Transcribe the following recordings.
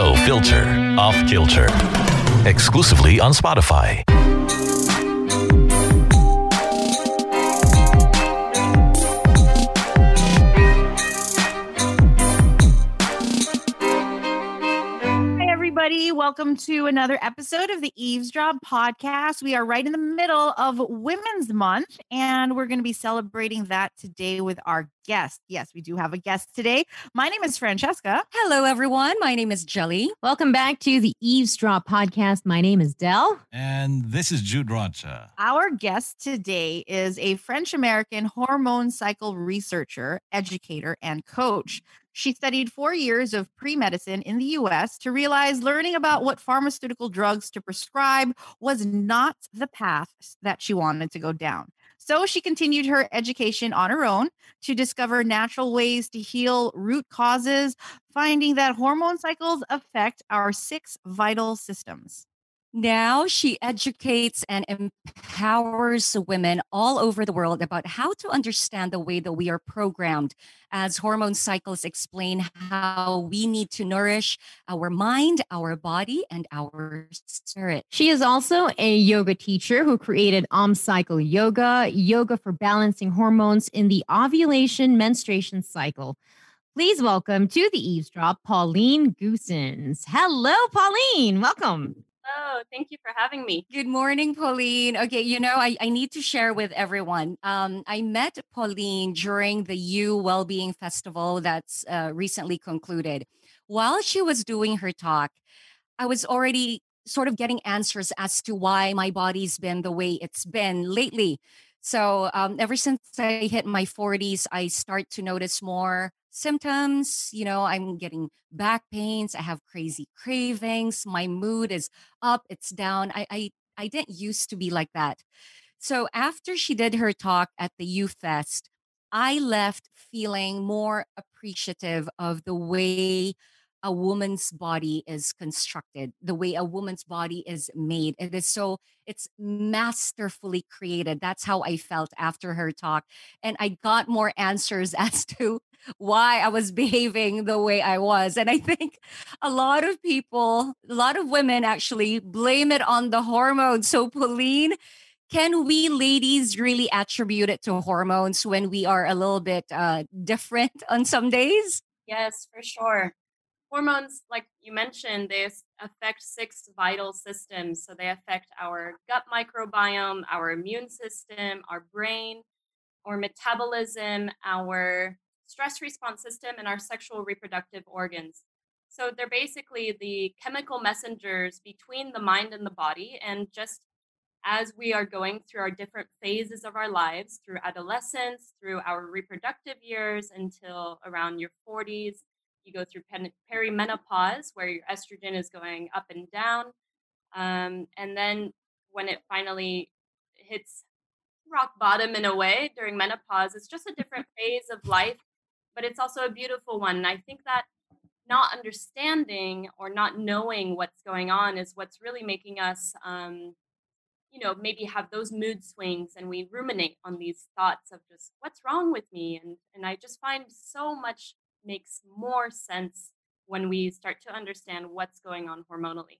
No filter, off kilter. Exclusively on Spotify. Everybody. Welcome to another episode of the Eavesdrop podcast. We are right in the middle of Women's Month, and we're going to be celebrating that today with our guest. Yes, we do have a guest today. My name is Francesca. Hello, everyone. My name is Jelly. Welcome back to the Eavesdrop podcast. My name is Dell. And this is Jude Rocha. Our guest today is a French American hormone cycle researcher, educator, and coach. She studied four years of pre medicine in the US to realize learning about what pharmaceutical drugs to prescribe was not the path that she wanted to go down. So she continued her education on her own to discover natural ways to heal root causes, finding that hormone cycles affect our six vital systems. Now she educates and empowers women all over the world about how to understand the way that we are programmed as hormone cycles explain how we need to nourish our mind, our body, and our spirit. She is also a yoga teacher who created Om Cycle Yoga, yoga for balancing hormones in the ovulation menstruation cycle. Please welcome to the eavesdrop, Pauline Goossens. Hello, Pauline. Welcome. Oh, thank you for having me. Good morning, Pauline. Okay, you know, I, I need to share with everyone. Um, I met Pauline during the U Wellbeing Festival that's uh, recently concluded. While she was doing her talk, I was already sort of getting answers as to why my body's been the way it's been lately. So, um, ever since I hit my 40s, I start to notice more symptoms. You know, I'm getting back pains. I have crazy cravings. My mood is up, it's down. I, I, I didn't used to be like that. So after she did her talk at the Youth Fest, I left feeling more appreciative of the way a woman's body is constructed, the way a woman's body is made. It is so, it's masterfully created. That's how I felt after her talk. And I got more answers as to why I was behaving the way I was. And I think a lot of people, a lot of women actually blame it on the hormones. So, Pauline, can we ladies really attribute it to hormones when we are a little bit uh, different on some days? Yes, for sure. Hormones, like you mentioned, they affect six vital systems. So they affect our gut microbiome, our immune system, our brain, our metabolism, our stress response system, and our sexual reproductive organs. So they're basically the chemical messengers between the mind and the body. And just as we are going through our different phases of our lives, through adolescence, through our reproductive years until around your 40s, you go through perimenopause, where your estrogen is going up and down. Um, and then when it finally hits rock bottom in a way during menopause, it's just a different phase of life, but it's also a beautiful one. And I think that not understanding or not knowing what's going on is what's really making us um, you know maybe have those mood swings and we ruminate on these thoughts of just what's wrong with me and and i just find so much makes more sense when we start to understand what's going on hormonally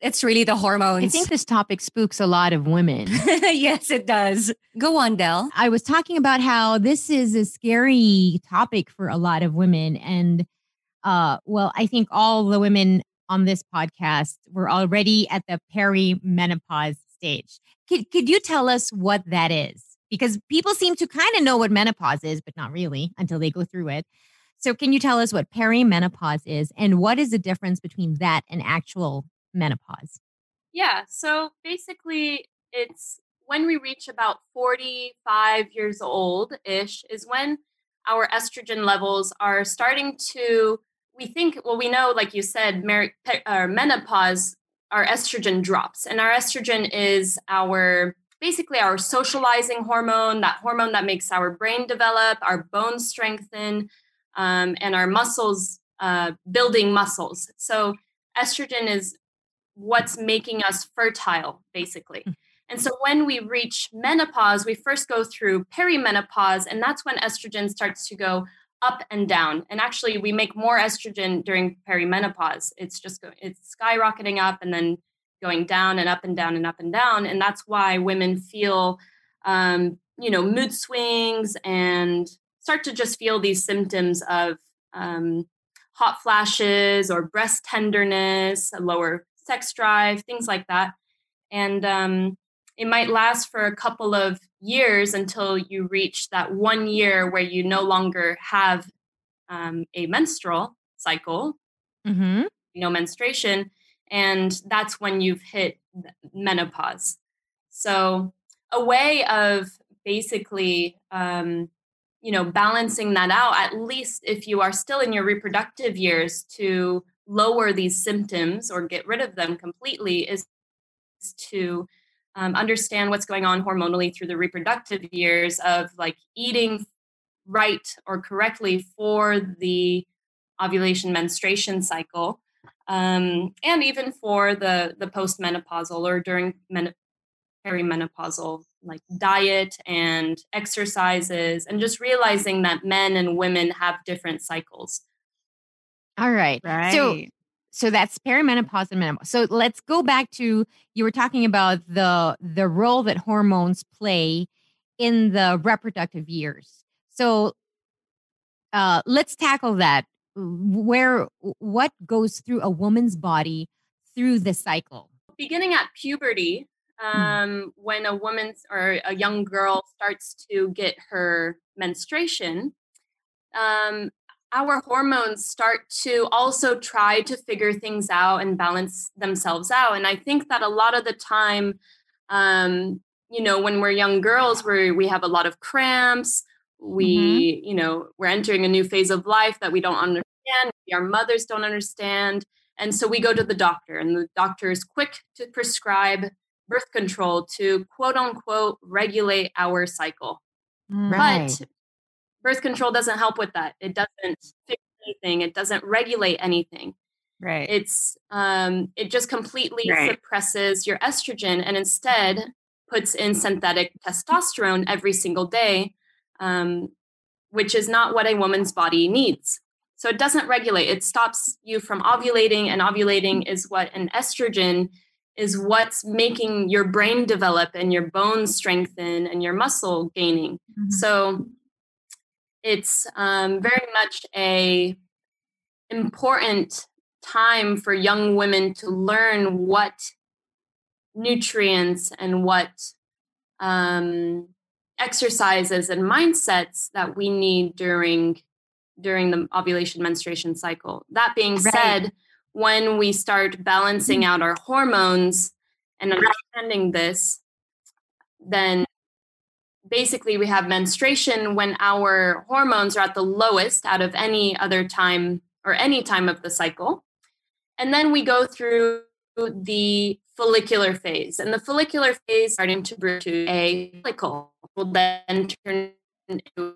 it's really the hormones. I think this topic spooks a lot of women. yes, it does. Go on, Del. I was talking about how this is a scary topic for a lot of women. And uh, well, I think all the women on this podcast were already at the perimenopause stage. Could, could you tell us what that is? Because people seem to kind of know what menopause is, but not really until they go through it. So, can you tell us what perimenopause is and what is the difference between that and actual menopause? Yeah. So, basically, it's when we reach about 45 years old ish, is when our estrogen levels are starting to we think well we know like you said mer- uh, menopause our estrogen drops and our estrogen is our basically our socializing hormone that hormone that makes our brain develop our bones strengthen um, and our muscles uh, building muscles so estrogen is what's making us fertile basically hmm. and so when we reach menopause we first go through perimenopause and that's when estrogen starts to go up and down. And actually, we make more estrogen during perimenopause. It's just go, it's skyrocketing up and then going down and up and down and up and down. And that's why women feel, um, you know, mood swings and start to just feel these symptoms of um, hot flashes or breast tenderness, a lower sex drive, things like that. And um, it might last for a couple of years until you reach that one year where you no longer have um, a menstrual cycle, mm-hmm. no menstruation, and that's when you've hit menopause. So, a way of basically, um, you know, balancing that out, at least if you are still in your reproductive years, to lower these symptoms or get rid of them completely, is to um, understand what's going on hormonally through the reproductive years of like eating right or correctly for the ovulation menstruation cycle um, and even for the the postmenopausal or during men- perimenopausal like diet and exercises and just realizing that men and women have different cycles all right right so so that's perimenopause and menopause. So let's go back to you were talking about the the role that hormones play in the reproductive years. So uh, let's tackle that. Where what goes through a woman's body through the cycle? Beginning at puberty. Um, when a woman or a young girl starts to get her menstruation, um, our hormones start to also try to figure things out and balance themselves out. And I think that a lot of the time, um, you know, when we're young girls, where we have a lot of cramps, we, mm-hmm. you know, we're entering a new phase of life that we don't understand. Our mothers don't understand. And so we go to the doctor, and the doctor is quick to prescribe birth control to quote unquote regulate our cycle. Right. But birth control doesn't help with that. It doesn't fix anything. It doesn't regulate anything. Right. It's um it just completely right. suppresses your estrogen and instead puts in synthetic testosterone every single day, um, which is not what a woman's body needs. So it doesn't regulate. It stops you from ovulating, and ovulating is what an estrogen is what's making your brain develop and your bones strengthen and your muscle gaining. Mm-hmm. So it's um, very much a important time for young women to learn what nutrients and what um, exercises and mindsets that we need during during the ovulation menstruation cycle that being right. said when we start balancing out our hormones and understanding this then basically we have menstruation when our hormones are at the lowest out of any other time or any time of the cycle. And then we go through the follicular phase. And the follicular phase starting to brew to a follicle will then turn into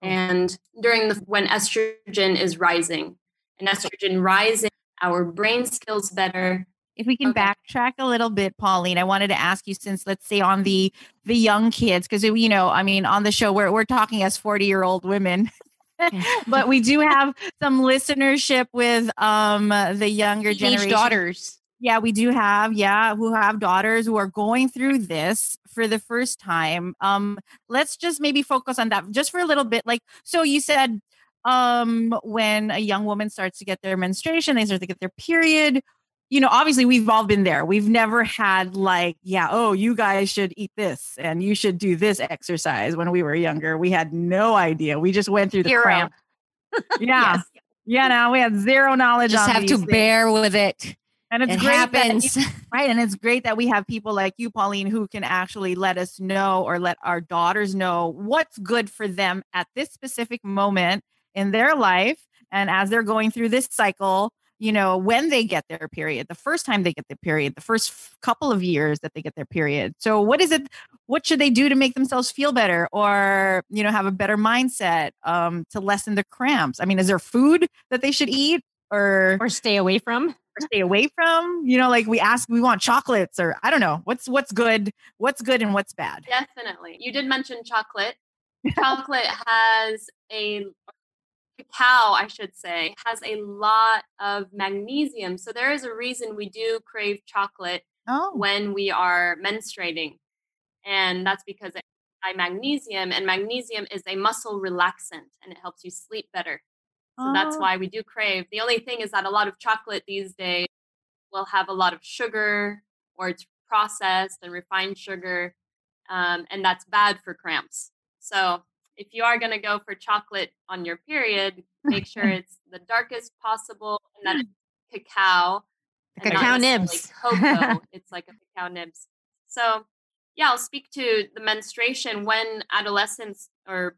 and during the when estrogen is rising and estrogen rising our brain skills better. If we can okay. backtrack a little bit pauline i wanted to ask you since let's say on the the young kids because you know i mean on the show we're, we're talking as 40 year old women but we do have some listenership with um the younger Teenage generation. daughters. Yeah we do have yeah who have daughters who are going through this for the first time. Um let's just maybe focus on that just for a little bit like so you said um when a young woman starts to get their menstruation they start to get their period you know, obviously we've all been there. We've never had like, yeah, oh, you guys should eat this and you should do this exercise when we were younger. We had no idea. We just went through the Zero. cramp. Yeah. yes. Yeah, now we had zero knowledge. Just have to things. bear with it. And it's it great happens. That, right. And it's great that we have people like you, Pauline, who can actually let us know or let our daughters know what's good for them at this specific moment in their life. And as they're going through this cycle, you know, when they get their period, the first time they get their period, the first couple of years that they get their period. So, what is it? What should they do to make themselves feel better or, you know, have a better mindset um, to lessen the cramps? I mean, is there food that they should eat or, or stay away from? Or stay away from? You know, like we ask, we want chocolates or I don't know. What's what's good? What's good and what's bad? Definitely. You did mention chocolate. chocolate has a cacao, I should say, has a lot of magnesium. So there is a reason we do crave chocolate oh. when we are menstruating. And that's because it high magnesium, and magnesium is a muscle relaxant and it helps you sleep better. So oh. that's why we do crave. The only thing is that a lot of chocolate these days will have a lot of sugar or it's processed and refined sugar, um, and that's bad for cramps. So if you are going to go for chocolate on your period, make sure it's the darkest possible and that it's cacao. The cacao nibs. cocoa. it's like a cacao nibs. So, yeah, I'll speak to the menstruation when adolescents or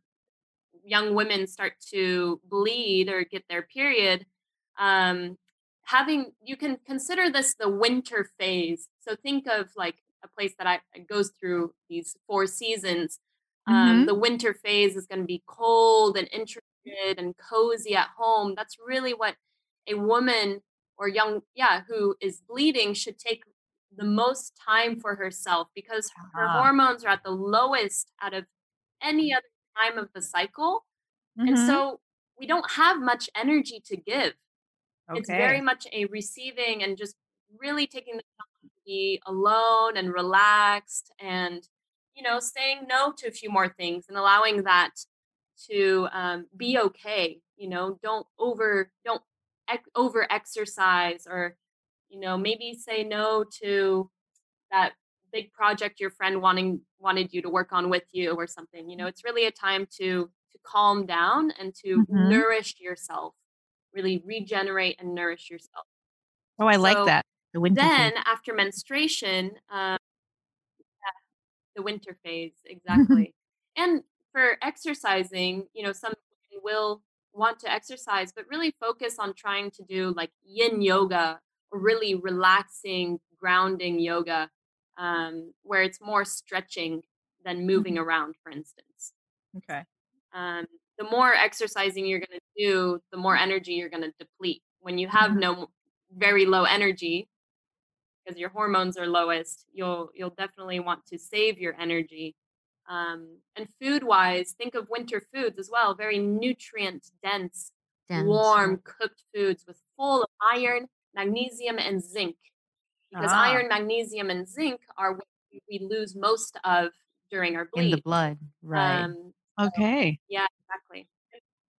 young women start to bleed or get their period. Um, having you can consider this the winter phase. So think of like a place that I goes through these four seasons um, mm-hmm. The winter phase is going to be cold and intricate and cozy at home. That's really what a woman or young, yeah, who is bleeding should take the most time for herself because her uh-huh. hormones are at the lowest out of any other time of the cycle. Mm-hmm. And so we don't have much energy to give. Okay. It's very much a receiving and just really taking the time to be alone and relaxed and you know, saying no to a few more things and allowing that to um, be okay. You know, don't over don't ex- over exercise or you know maybe say no to that big project your friend wanting wanted you to work on with you or something. You know, it's really a time to to calm down and to mm-hmm. nourish yourself, really regenerate and nourish yourself. Oh, I so like that. The then thing. after menstruation, um, the winter phase exactly and for exercising you know some will want to exercise but really focus on trying to do like yin yoga really relaxing grounding yoga um, where it's more stretching than moving mm-hmm. around for instance okay um, the more exercising you're going to do the more energy you're going to deplete when you have mm-hmm. no very low energy because your hormones are lowest, you'll you'll definitely want to save your energy. Um, and food wise, think of winter foods as well. Very nutrient dense, dense, warm cooked foods with full of iron, magnesium, and zinc. Because ah. iron, magnesium, and zinc are what we lose most of during our bleed. In the blood, right? Um, okay. So, yeah, exactly.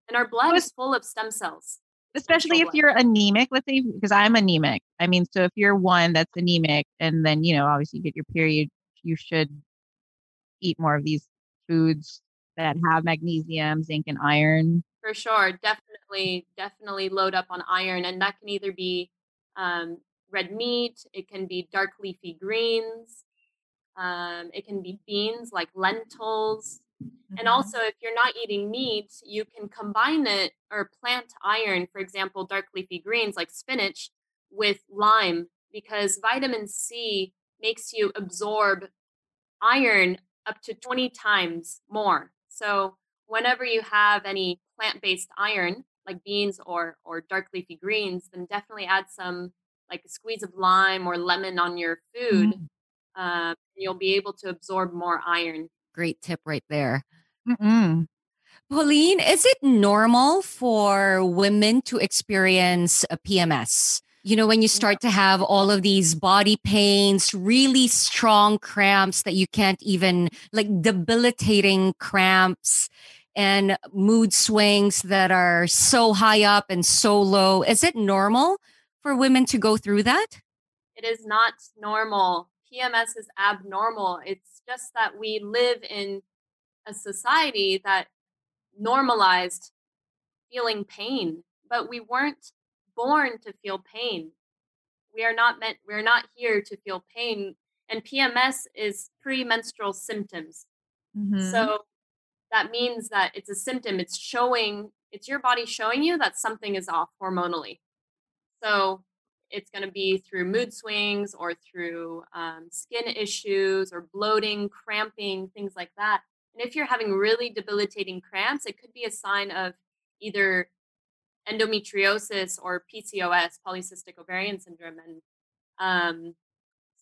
And our blood is full of stem cells especially if you're anemic let's say because i'm anemic. I mean so if you're one that's anemic and then you know obviously you get your period you should eat more of these foods that have magnesium zinc and iron. For sure definitely definitely load up on iron and that can either be um, red meat it can be dark leafy greens Um, it can be beans like lentils. And Mhm. also, if you're not eating meat, you can combine it or plant iron, for example, dark leafy greens like spinach, with lime because vitamin C makes you absorb iron up to 20 times more. So, whenever you have any plant based iron, like beans or, or dark leafy greens, then definitely add some, like a squeeze of lime or lemon on your food. Mm. Um, you'll be able to absorb more iron. Great tip right there. Mm-mm. Pauline, is it normal for women to experience a PMS? You know, when you start to have all of these body pains, really strong cramps that you can't even, like debilitating cramps and mood swings that are so high up and so low. Is it normal for women to go through that? It is not normal. PMS is abnormal. It's just that we live in a society that normalized feeling pain, but we weren't born to feel pain. We are not meant, we're not here to feel pain. And PMS is premenstrual symptoms. Mhm. So that means that it's a symptom. It's showing, it's your body showing you that something is off hormonally. So it's going to be through mood swings or through um, skin issues or bloating, cramping, things like that. And if you're having really debilitating cramps, it could be a sign of either endometriosis or PCOS, polycystic ovarian syndrome. And um,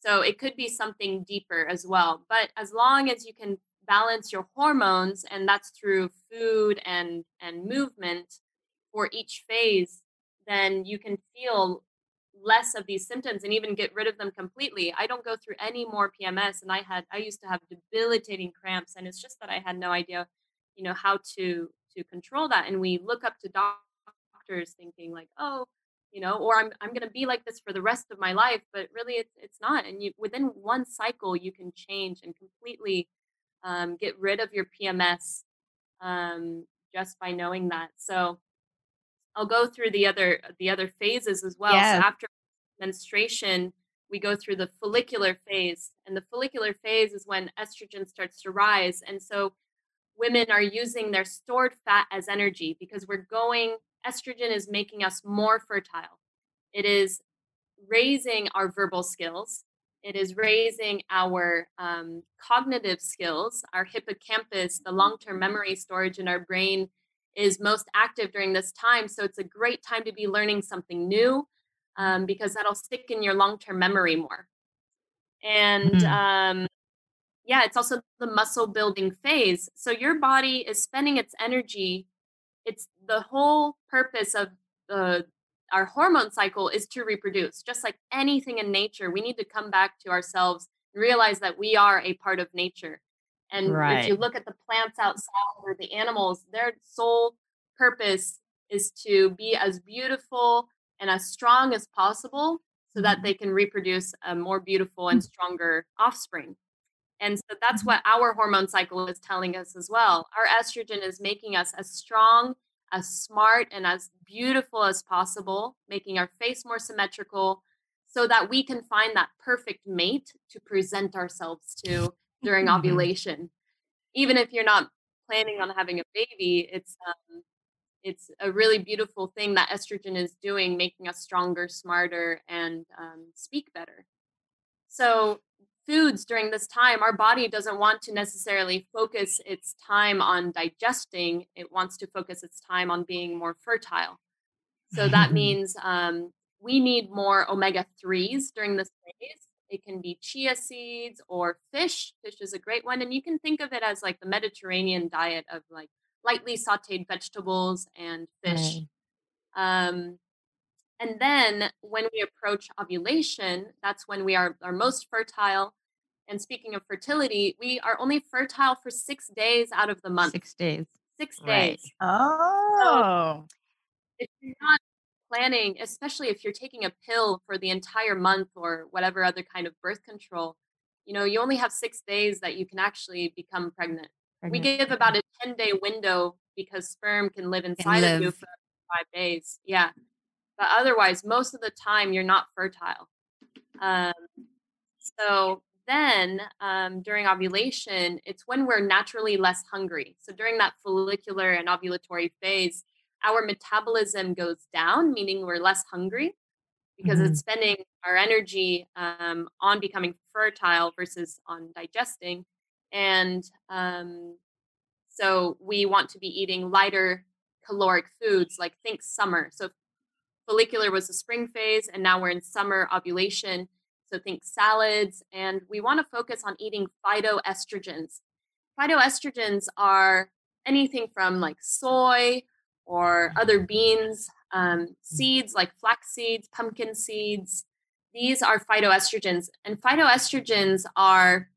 so it could be something deeper as well. But as long as you can balance your hormones, and that's through food and, and movement for each phase, then you can feel less of these symptoms and even get rid of them completely. I don't go through any more PMS and I had I used to have debilitating cramps and it's just that I had no idea, you know, how to to control that and we look up to doctors thinking like, "Oh, you know, or I'm I'm going to be like this for the rest of my life," but really it's it's not and you within one cycle you can change and completely um, get rid of your PMS um, just by knowing that. So I'll go through the other the other phases as well. Yes. So after menstruation, we go through the follicular phase, and the follicular phase is when estrogen starts to rise, and so women are using their stored fat as energy because we're going. Estrogen is making us more fertile. It is raising our verbal skills. It is raising our um, cognitive skills. Our hippocampus, the long term memory storage in our brain, is most active during this time. So it's a great time to be learning something new um, because that'll stick in your long term memory more. And Mhm. um, yeah, it's also the muscle building phase. So your body is spending its energy. It's the whole purpose of the our hormone cycle is to reproduce. Just like anything in nature, we need to come back to ourselves and realize that we are a part of nature. And if you look at the plants outside or the animals, their sole purpose is to be as beautiful and as strong as possible so that mm-hmm. they can reproduce a more beautiful and mm-hmm. stronger offspring. And so that's mm-hmm. what our hormone cycle is telling us as well. Our estrogen is making us as strong, as smart, and as beautiful as possible, making our face more symmetrical so that we can find that perfect mate to present ourselves to during Mhm. ovulation. Even if you're not planning on having a baby, it's um, it's a really beautiful thing that estrogen is doing, making us stronger, smarter, and um, speak better. So, foods during this time, our body doesn't want to necessarily focus its time on digesting, it wants to focus its time on being more fertile. So, that means um, we need more omega 3s during this phase. It can be chia seeds or fish. Fish is a great one. And you can think of it as like the Mediterranean diet of like lightly sauteed vegetables and fish. Right. Um, and then when we approach ovulation, that's when we are, are most fertile. And speaking of fertility, we are only fertile for six days out of the month. Six days. Six Right. days. Oh. If you're not planning, especially if you're taking a pill for the entire month or whatever other kind of birth control, you know, you only have six days that you can actually become pregnant. We give about a 10 day window because sperm can live inside of you for five days. Yeah. But otherwise, most of the time, you're not fertile. Um, so then um, during ovulation, it's when we're naturally less hungry. So during that follicular and ovulatory phase, our metabolism goes down, meaning we're less hungry because Mhm. it's spending our energy um, on becoming fertile versus on digesting. And um, so we want to be eating lighter caloric foods, like think summer. So follicular was the spring phase, and now we're in summer ovulation. So think salads, and we want to focus on eating phytoestrogens. Phytoestrogens are anything from like soy or other beans, um, seeds like flax seeds, pumpkin seeds. These are phytoestrogens, and phytoestrogens are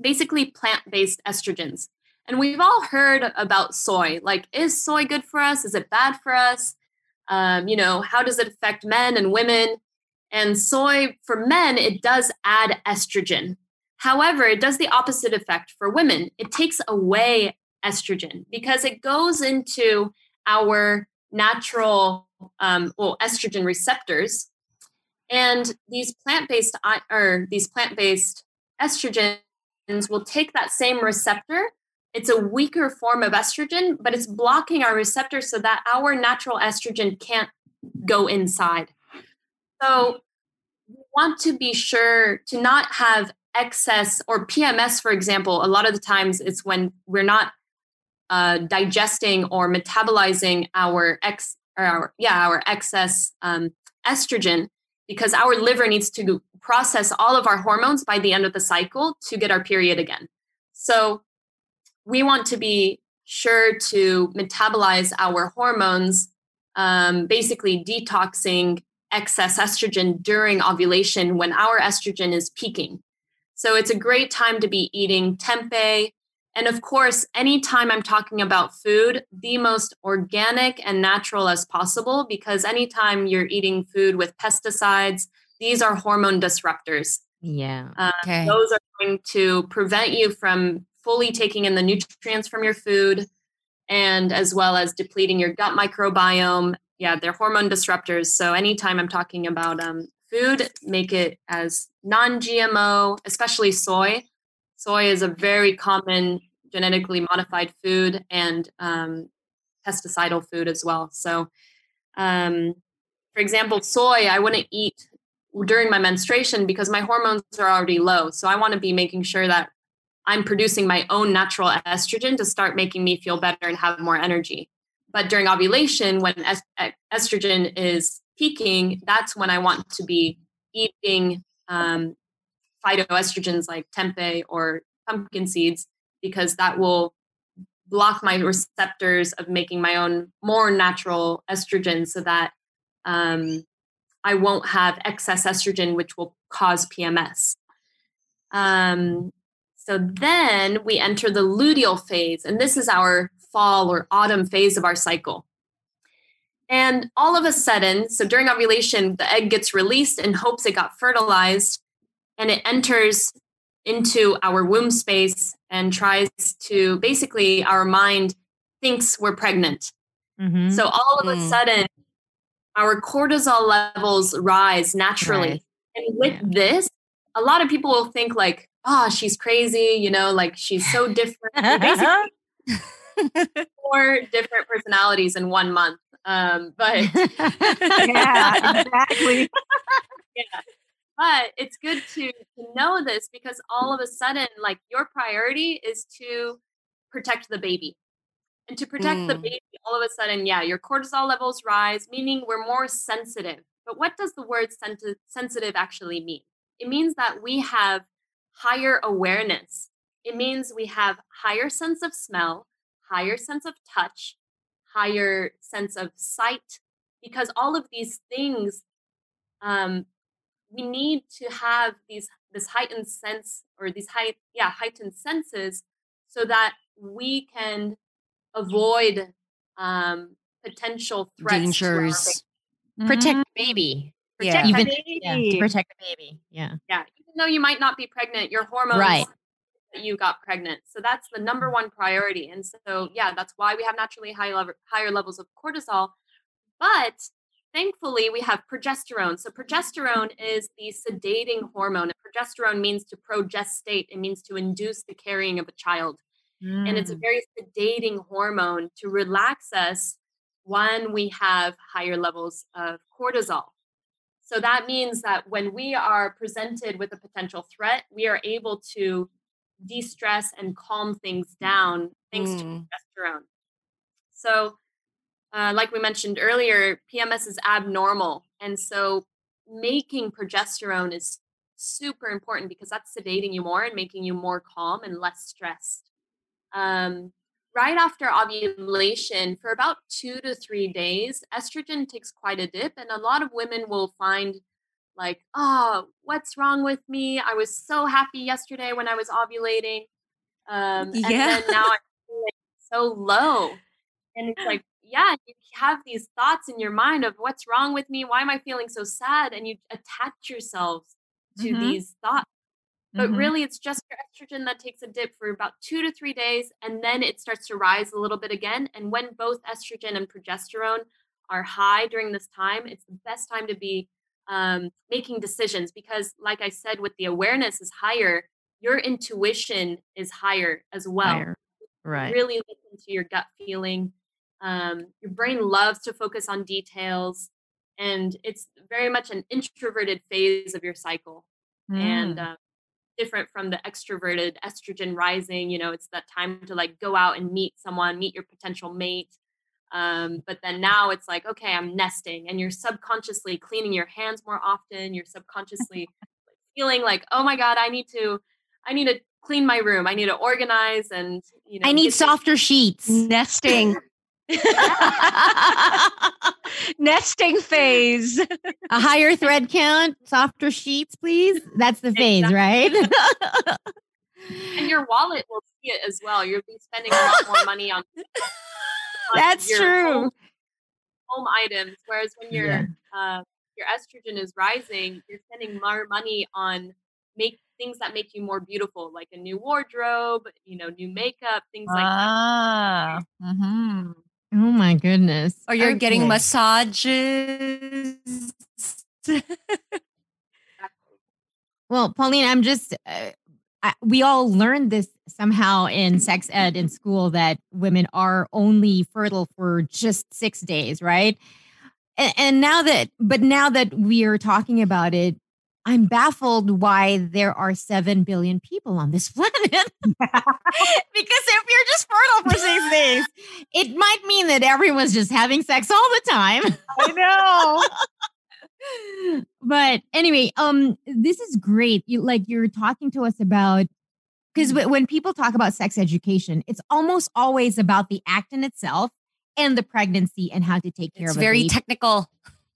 basically plant based estrogens. And we've all heard about soy. Like, is soy good for us? Is it bad for us? Um, you know, how does it affect men and women? And soy for men, it does add estrogen. However, it does the opposite effect for women. It takes away estrogen because it goes into our natural um, well estrogen receptors, and these plant-based or these plant-based estrogens will take that same receptor. It's a weaker form of estrogen, but it's blocking our receptor so that our natural estrogen can't go inside. So we want to be sure to not have excess or PMS, for example. A lot of the times it's when we're not uh, digesting or metabolizing our ex or our yeah our excess um, estrogen because our liver needs to process all of our hormones by the end of the cycle to get our period again. So we want to be sure to metabolize our hormones, um, basically detoxing excess estrogen during ovulation when our estrogen is peaking. So it's a great time to be eating tempeh. And of course, anytime I'm talking about food, the most organic and natural as possible, because anytime you're eating food with pesticides, these are hormone disruptors. Yeah. Uh, Okay. Those are going to prevent you from fully taking in the nutrients from your food and as well as depleting your gut microbiome. Yeah, they're hormone disruptors. So anytime I'm talking about um, food, make it as non GMO, especially soy. Soy is a very common genetically modified food and um, pesticidal food as well. So, um, for example, soy, I wouldn't eat during my menstruation because my hormones are already low. So I want to be making sure that I'm producing my own natural estrogen to start making me feel better and have more energy. But during ovulation, when es- e- estrogen is peaking, that's when I want to be eating um, phytoestrogens like tempeh or pumpkin seeds because that will block my receptors of making my own more natural estrogen so that um, I won't have excess estrogen, which will cause PMS. Um, so then we enter the luteal phase, and this is our fall or autumn phase of our cycle. And all of a sudden, so during ovulation, the egg gets released in hopes it got fertilized, and it enters into our womb space and tries to basically, our mind thinks we're pregnant. Mm-hmm. So all of a Mm. sudden, our cortisol levels rise naturally. Right. And with this, a lot of people will think like, oh, she's crazy, you know, like she's so different. Basically four different personalities in one month. Um, but Yeah, exactly. yeah. But it's good to, to know this because all of a sudden, like your priority is to protect the baby. And to protect the Mm. baby, all of a sudden, yeah, your cortisol levels rise, meaning we're more sensitive. But what does the word sensitive actually mean? It means that we have higher awareness. It means we have higher sense of smell, higher sense of touch, higher sense of sight, because all of these things um, we need to have these this heightened sense or these height yeah heightened senses so that we can avoid um, potential threats to our Dangers. Protect the baby. Protect Even the yeah, to baby. protect the baby. Yeah. yeah even though you might not be pregnant your hormones Right. you got pregnant so that's the number one priority and so yeah that's why we have naturally high level higher levels of cortisol but thankfully, we have progesterone. So, progesterone is the sedating hormone. And progesterone means to progestate, it means to induce the carrying of a child. Mm. And it's a mm. very sedating hormone to relax us when we have higher levels of cortisol. So, that means that when we are presented with a potential threat, we are able to de stress and calm things down thanks mm. to progesterone. So, uh, like we mentioned earlier, PMS is abnormal. And so making progesterone is super important because that's sedating you more and making you more calm and less stressed. Um, right after ovulation, for about two to three days, estrogen takes quite a dip. And a lot of women will find, like, oh, what's wrong with me? I was so happy yesterday when I was ovulating. Um, and yeah. then now I'm so low. And it's like, yeah, you have these thoughts in your mind of what's wrong with me? Why am I feeling so sad? And you attach yourselves to mm-hmm. these thoughts. But mm-hmm. really, it's just your estrogen that takes a dip for about two to three days, and then it starts to rise a little bit again. And when both estrogen and progesterone are high during this time, it's the best time to be um, making decisions because, like I said, with the awareness is higher, your intuition is higher as well. Higher. Right. Really listen to your gut feeling um, your brain loves to focus on details, and it's very much an introverted phase of your cycle, mm. and uh, different from the extroverted estrogen rising. You know, it's that time to like go out and meet someone, meet your potential mate. Um, but then now it's like, okay, I'm nesting, and you're subconsciously cleaning your hands more often. You're subconsciously feeling like, oh my god, I need to, I need to clean my room. I need to organize, and you know, I need softer sheets. Nesting. Nesting phase. A higher thread count, softer sheets, please. That's the phase, exactly. right? and your wallet will see it as well. You'll be spending a lot more money on. on That's true. Home, home, items, whereas when your yeah. uh, your estrogen is rising, you're spending more money on make things that make you more beautiful, like a new wardrobe, you know, new makeup, things like ah, that. Mm-hmm. Oh my goodness. Or you're okay. getting massages. well, Pauline, I'm just, uh, I, we all learned this somehow in sex ed in school that women are only fertile for just six days, right? And, and now that, but now that we are talking about it, I'm baffled why there are 7 billion people on this planet. because if you're just fertile for six days, it might mean that everyone's just having sex all the time. I know. but anyway, um, this is great. You like you're talking to us about because w- when people talk about sex education, it's almost always about the act in itself and the pregnancy and how to take care it's of it. Very baby. technical.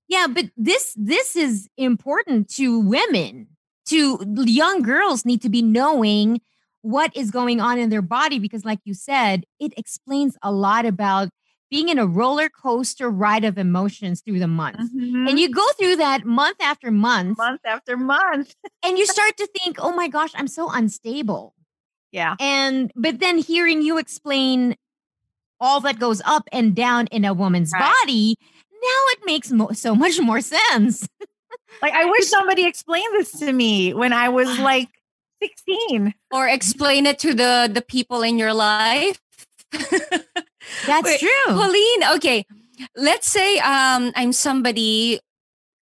Yeah, but this this is important to women. To young girls need to be knowing what is going on in their body because like you said, it explains a lot about being in a roller coaster ride of emotions through the month. Mm-hmm. And you go through that month after month, month after month. and you start to think, "Oh my gosh, I'm so unstable." Yeah. And but then hearing you explain all that goes up and down in a woman's right. body it makes mo- so much more sense. like I wish somebody explained this to me when I was like 16 or explain it to the the people in your life. That's Wait, true. Pauline, okay. Let's say um I'm somebody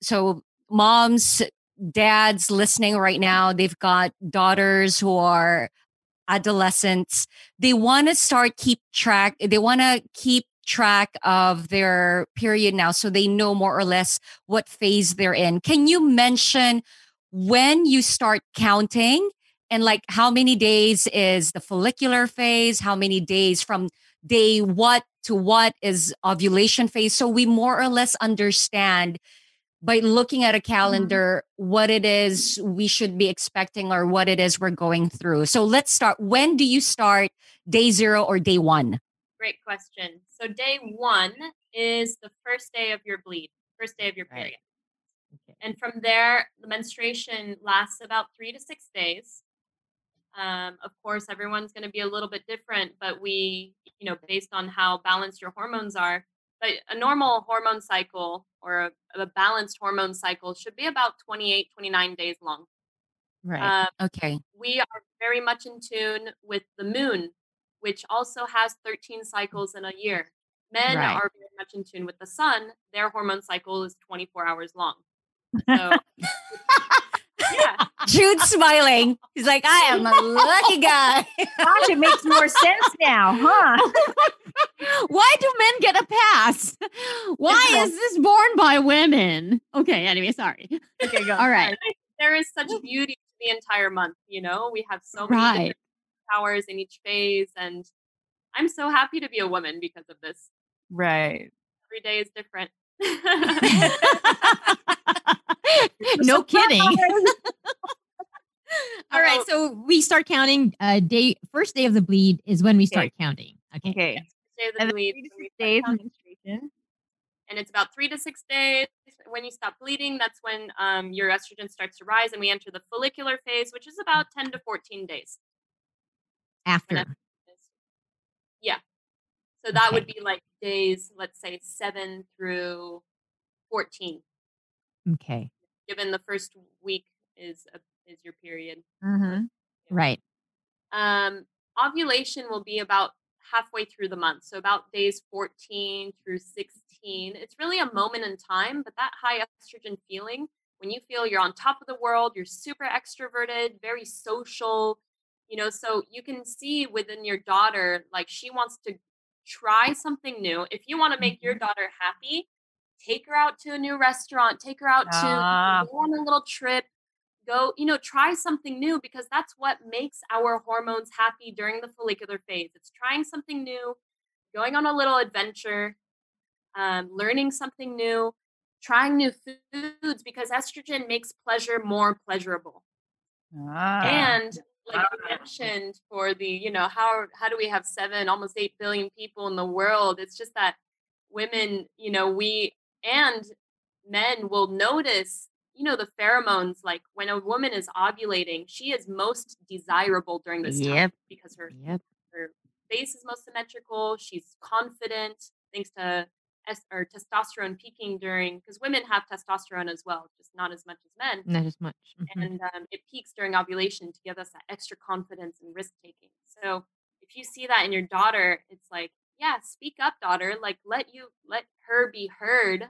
so moms, dads listening right now, they've got daughters who are adolescents. They want to start keep track. They want to keep track of their period now so they know more or less what phase they're in. Can you mention when you start counting and like how many days is the follicular phase? How many days from day what to what is ovulation phase? So we more or less understand by looking at a mm-hmm. calendar what it is we should be expecting or what it is we're going through. So let's start. When do you start day zero or day one? Great question. So day one is the first day of your bleed, first day of your period. Right. Okay. And from there, the menstruation lasts about three to six days. Um, of course, everyone's going to be a little bit different, but we, you know, based on how balanced your hormones are. but a normal hormone cycle or a, a balanced hormone cycle should be about 28, 29 days long. Right. Um, Okay. we are very much in tune with the moon, which also has 13 cycles in a year. Men Right. are very much in tune with the sun. Their hormone cycle is 24 hours long. So, yeah. Jude's smiling. He's like, I am a lucky guy. Gosh, it makes more sense now, huh? Why do men get a pass? Why is this born by women? Okay, anyway, sorry. Okay, go. All right. There is such beauty to the entire month. You know, we have so many Right. Powers in each phase, and I'm so happy to be a woman because of this. Right. Every day is different. no kidding. All right, so we start counting. Uh, day first day of the bleed is when we start counting. Okay. Okay. Day of the And bleed, three to so we six start days menstruation. and it's about three to six days when you stop bleeding that's when um, your estrogen starts to rise and we enter the follicular phase which is about 10 to 14 days After. when estrogen is- yeah so that would be like days let's say 7 through 14 Okay. given the first week is a, is your period Mm-hmm. Right. um, ovulation will be about halfway through the month so about days 14 through 16 it's really a moment in time but that high estrogen feeling when you feel you're on top of the world you're super extroverted very social you know so you can see within your daughter like she wants to try something new if you want to make your daughter happy take her out to a new restaurant take her out Ah. to go on a little trip go you know try something new because that's what makes our hormones happy during the follicular phase it's trying something new going on a little adventure um, learning something new trying new foods because estrogen makes pleasure more pleasurable Ah. and like you mentioned for the you know how how do we have seven almost eight billion people in the world it's just that women you know we and men will notice you know the pheromones like when a woman is ovulating she is most desirable during this time Yep. because her Yep. her face is most symmetrical she's confident thanks to or testosterone peaking during because women have testosterone as well just not as much as men Not as much. Mhm. and um, it peaks during ovulation to give us that extra confidence and risk taking. So if you see that in your daughter, it's like, yeah, speak up, daughter. Like let you let her be heard.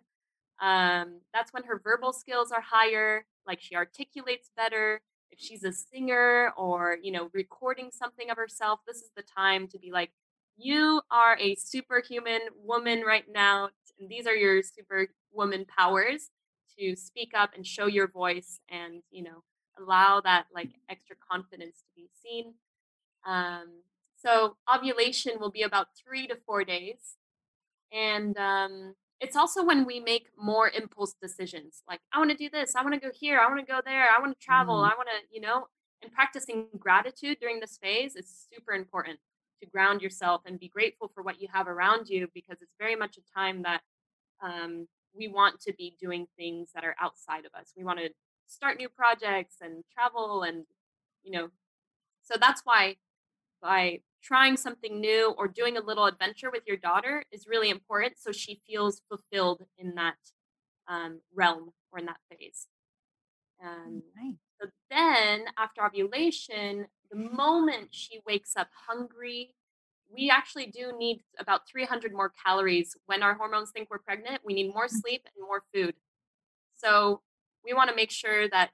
Um, that's when her verbal skills are higher. Like she articulates better. If she's a singer or you know recording something of herself, this is the time to be like, you are a superhuman woman right now, and these are your superwoman powers to speak up and show your voice and you know allow that like extra confidence to be seen. Um, so ovulation will be about three to four days and um, it's also when we make more impulse decisions like i want to do this i want to go here i want to go there i want to travel i want to you know and practicing gratitude during this phase is super important to ground yourself and be grateful for what you have around you because it's very much a time that um, we want to be doing things that are outside of us. We want to start new projects and travel and you know so that's why by trying something new or doing a little adventure with your daughter is really important so she feels fulfilled in that um, realm or in that phase um, so then after ovulation the moment she wakes up hungry we actually do need about 300 more calories when our hormones think we're pregnant we need more sleep and more food so we want to make sure that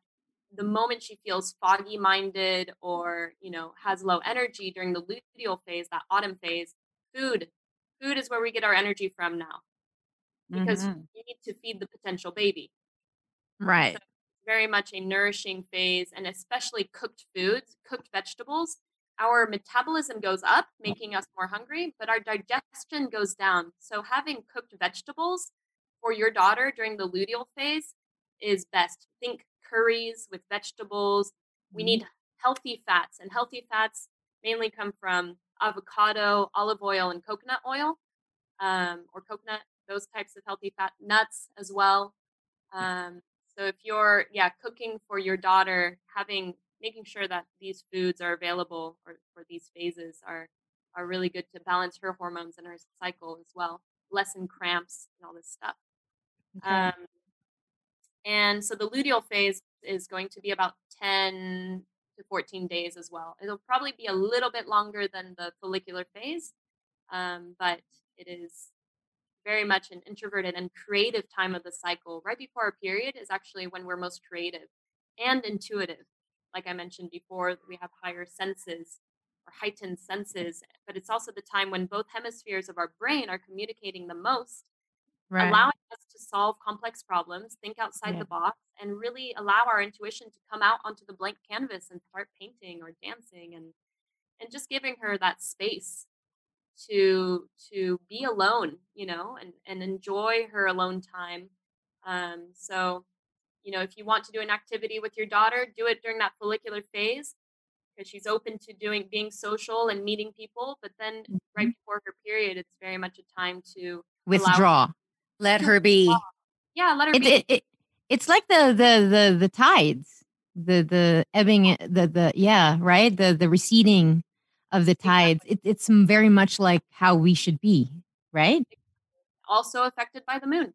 the moment she feels foggy minded or you know has low energy during the luteal phase that autumn phase food food is where we get our energy from now because Mhm. we need to feed the potential baby Right. Very much a nourishing phase and especially cooked foods cooked vegetables. Our metabolism goes up making us more hungry but our digestion goes down. So having cooked vegetables for your daughter during the luteal phase is best. Think curries with vegetables. We need healthy fats and healthy fats mainly come from avocado olive oil and coconut oil um, or coconut those types of healthy fat nuts as well um, so if you're yeah cooking for your daughter, having making sure that these foods are available or for these phases are are really good to balance her hormones and her cycle as well. lessen cramps and all this stuff. Um, and so the luteal phase is going to be about 10 to 14 days as well. It'll probably be a little bit longer than the follicular phase, um, but it is very much an introverted and creative time of the cycle. Right before our period is actually when we're most creative and intuitive. Like I mentioned before, we have higher senses or heightened senses, but it's also the time when both hemispheres of our brain are communicating the most, Right. allowing us to solve complex problems, think outside Yeah. the box, and really allow our intuition to come out onto the blank canvas and start painting or dancing and and just giving her that space to to be alone you know and and enjoy her alone time um so you know if you want to do an activity with your daughter do it during that follicular phase because she's open to doing being social and meeting people but then right before her period it's very much a time to allow her- Withdraw. Let her be. yeah let her It, be it, it, it's like the the the the tides, the the ebbing, the the yeah, right, the the receding of the tides. It, it's very much like how we should be, right? also affected by the moon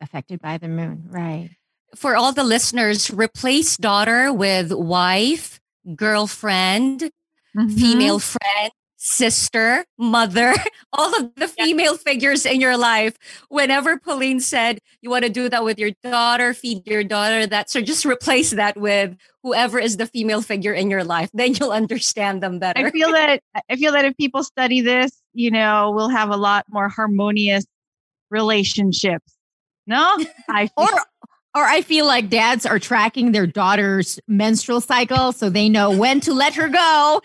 Affected by the moon, right? For all the listeners, replace daughter with wife, girlfriend, Mm-hmm. female friend, sister, mother, all of the female figures in your life. Whenever Pauline said you want to do that with your daughter, feed your daughter, that so just replace that with whoever is the female figure in your life. Then you'll understand them better. I feel that I feel that if people study this, you know, we'll have a lot more harmonious relationships. No, I feel, Or or I feel like dads are tracking their daughter's menstrual cycle so they know when to let her go.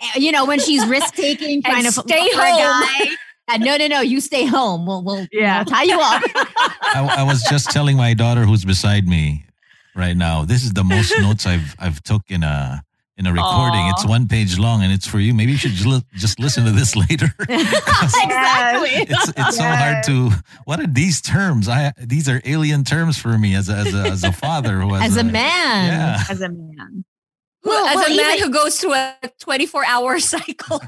eh, You know, when she's risk taking, trying to stay look for a home. guy. And no, no, no, you stay home. We'll, we'll you Yeah. know, tie you up. I, I was just telling my daughter who's beside me right now. This is the most notes I've I've took in a in a recording. It's one page long, and it's for you. Maybe you should just, li- just listen to this later. exactly. it's it's so hard to. What are these terms? I these are alien terms for me as a, as a, as a father who has As a man. Yeah. as a man. Well, As well, a man even- who goes through a 24 hour cycle.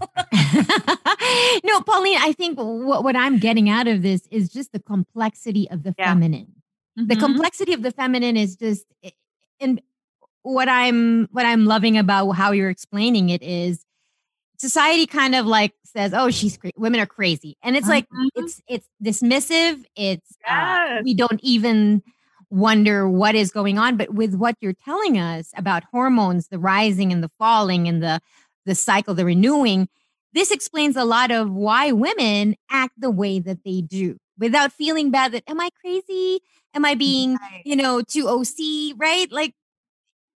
no, Pauline, I think what, what I'm getting out of this is just the complexity of the Yeah. feminine. The Mhm. complexity of the feminine is just and what I'm what I'm loving about how you're explaining it is society kind of like says, "Oh, she's cra- women are crazy." And it's like Mhm. it's it's dismissive, it's uh, we don't even wonder what is going on, but with what you're telling us about hormones, the rising and the falling and the the cycle, the renewing, this explains a lot of why women act the way that they do without feeling bad that am I crazy? Am I being, Right. you know, too OC, right? Like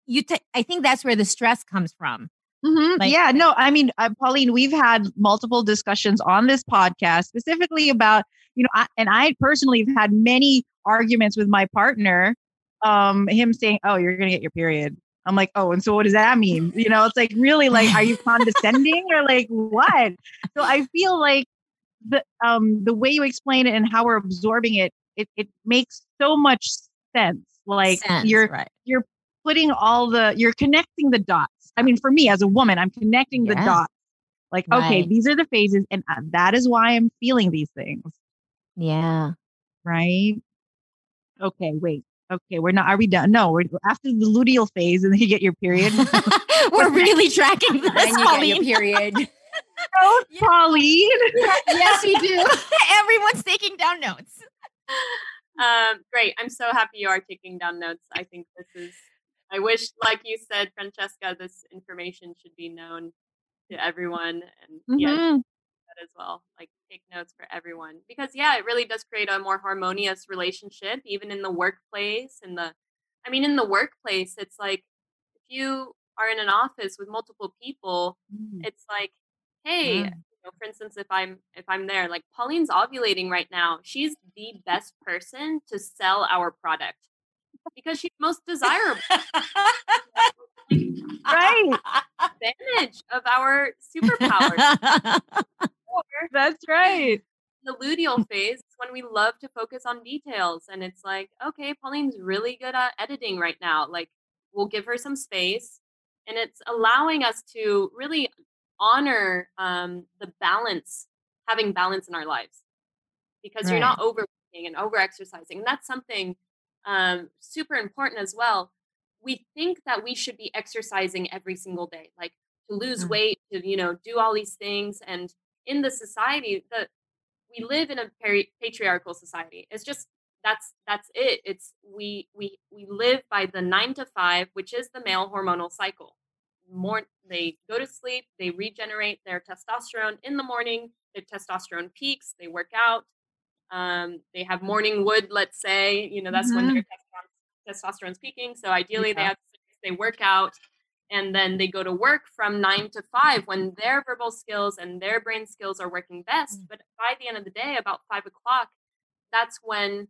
you ta- I think that's where the stress comes from. Mhm. Like- yeah, no, I mean, uh, Pauline, we've had multiple discussions on this podcast specifically about, you know, I, and I personally have had many arguments with my partner. Um, him saying, "Oh, you're gonna get your period." I'm like, "Oh, and so what does that mean?" You know, it's like really like, are you condescending or like what? So I feel like the um the way you explain it and how we're absorbing it, it it makes so much sense. Like Sense, you're right. you're putting all the you're connecting the dots. I mean, for me as a woman, I'm connecting the Yeah. dots. Like, okay, these are the phases, and uh, that is why I'm feeling these things, Yeah. right? Okay, wait. Okay, we're not. Are we done? No, we're after the luteal phase, and then you get your period. We're really tracking this, and you get your Pauline. period. no, Pauline. yes, we do. Everyone's taking down notes. Um, great. I'm so happy you are taking down notes. I think this is, I wish, like you said, Francesca, this information should be known to everyone. And yeah, Mhm. that as well. Like take notes for everyone. Because yeah, it really does create a more harmonious relationship, even in the workplace. In the I mean, in the workplace, it's like if you are in an office with multiple people, it's like, hey, Yeah. you know, for instance, if I'm if I'm there, like Pauline's ovulating right now, she's the best person to sell our product because she's most desirable. Right. Advantage of our superpower. Or That's right. the luteal phase is when we love to focus on details, and it's like, okay, Pauline's really good at editing right now. Like, we'll give her some space, and it's allowing us to really honor um, the balance, having balance in our lives. because you're not overworking and over exercising. And that's something um, super important as well. We think that we should be exercising every single day, like to lose Mm. weight, to you know, do all these things. And in the society, that we live in a very patriarchal society. It's just that's that's it. It's we we we live by the nine to five, which is the male hormonal cycle. More they go to sleep, they regenerate their testosterone in the morning. Their testosterone peaks. They work out. Um, they have morning wood, let's say. You know that's when their testosterone, testosterone's peaking. So ideally, they have they work out, and then they go to work from nine to five when their verbal skills and their brain skills are working best. But by the end of the day, about five o'clock, that's when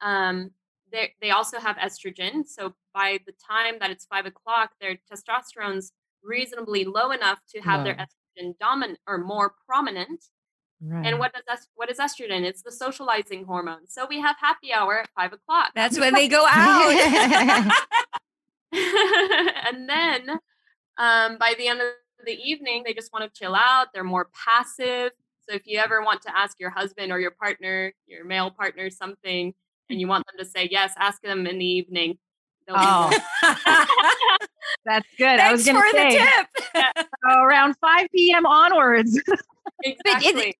um, they they also have estrogen. So by the time that it's five o'clock, their testosterone's reasonably low enough to have their estrogen dominant or more prominent. Right. And what does est- what is estrogen? It's the socializing hormone. So we have happy hour at five o'clock. That's when they go out. and then um, by the end of the evening, they just want to chill out. They're more passive. So if you ever want to ask your husband or your partner, your male partner, something, and you want them to say yes, ask them in the evening. They'll Oh. That's good. I was Thanks going to say the tip. uh, around 5 p.m. onwards. exactly.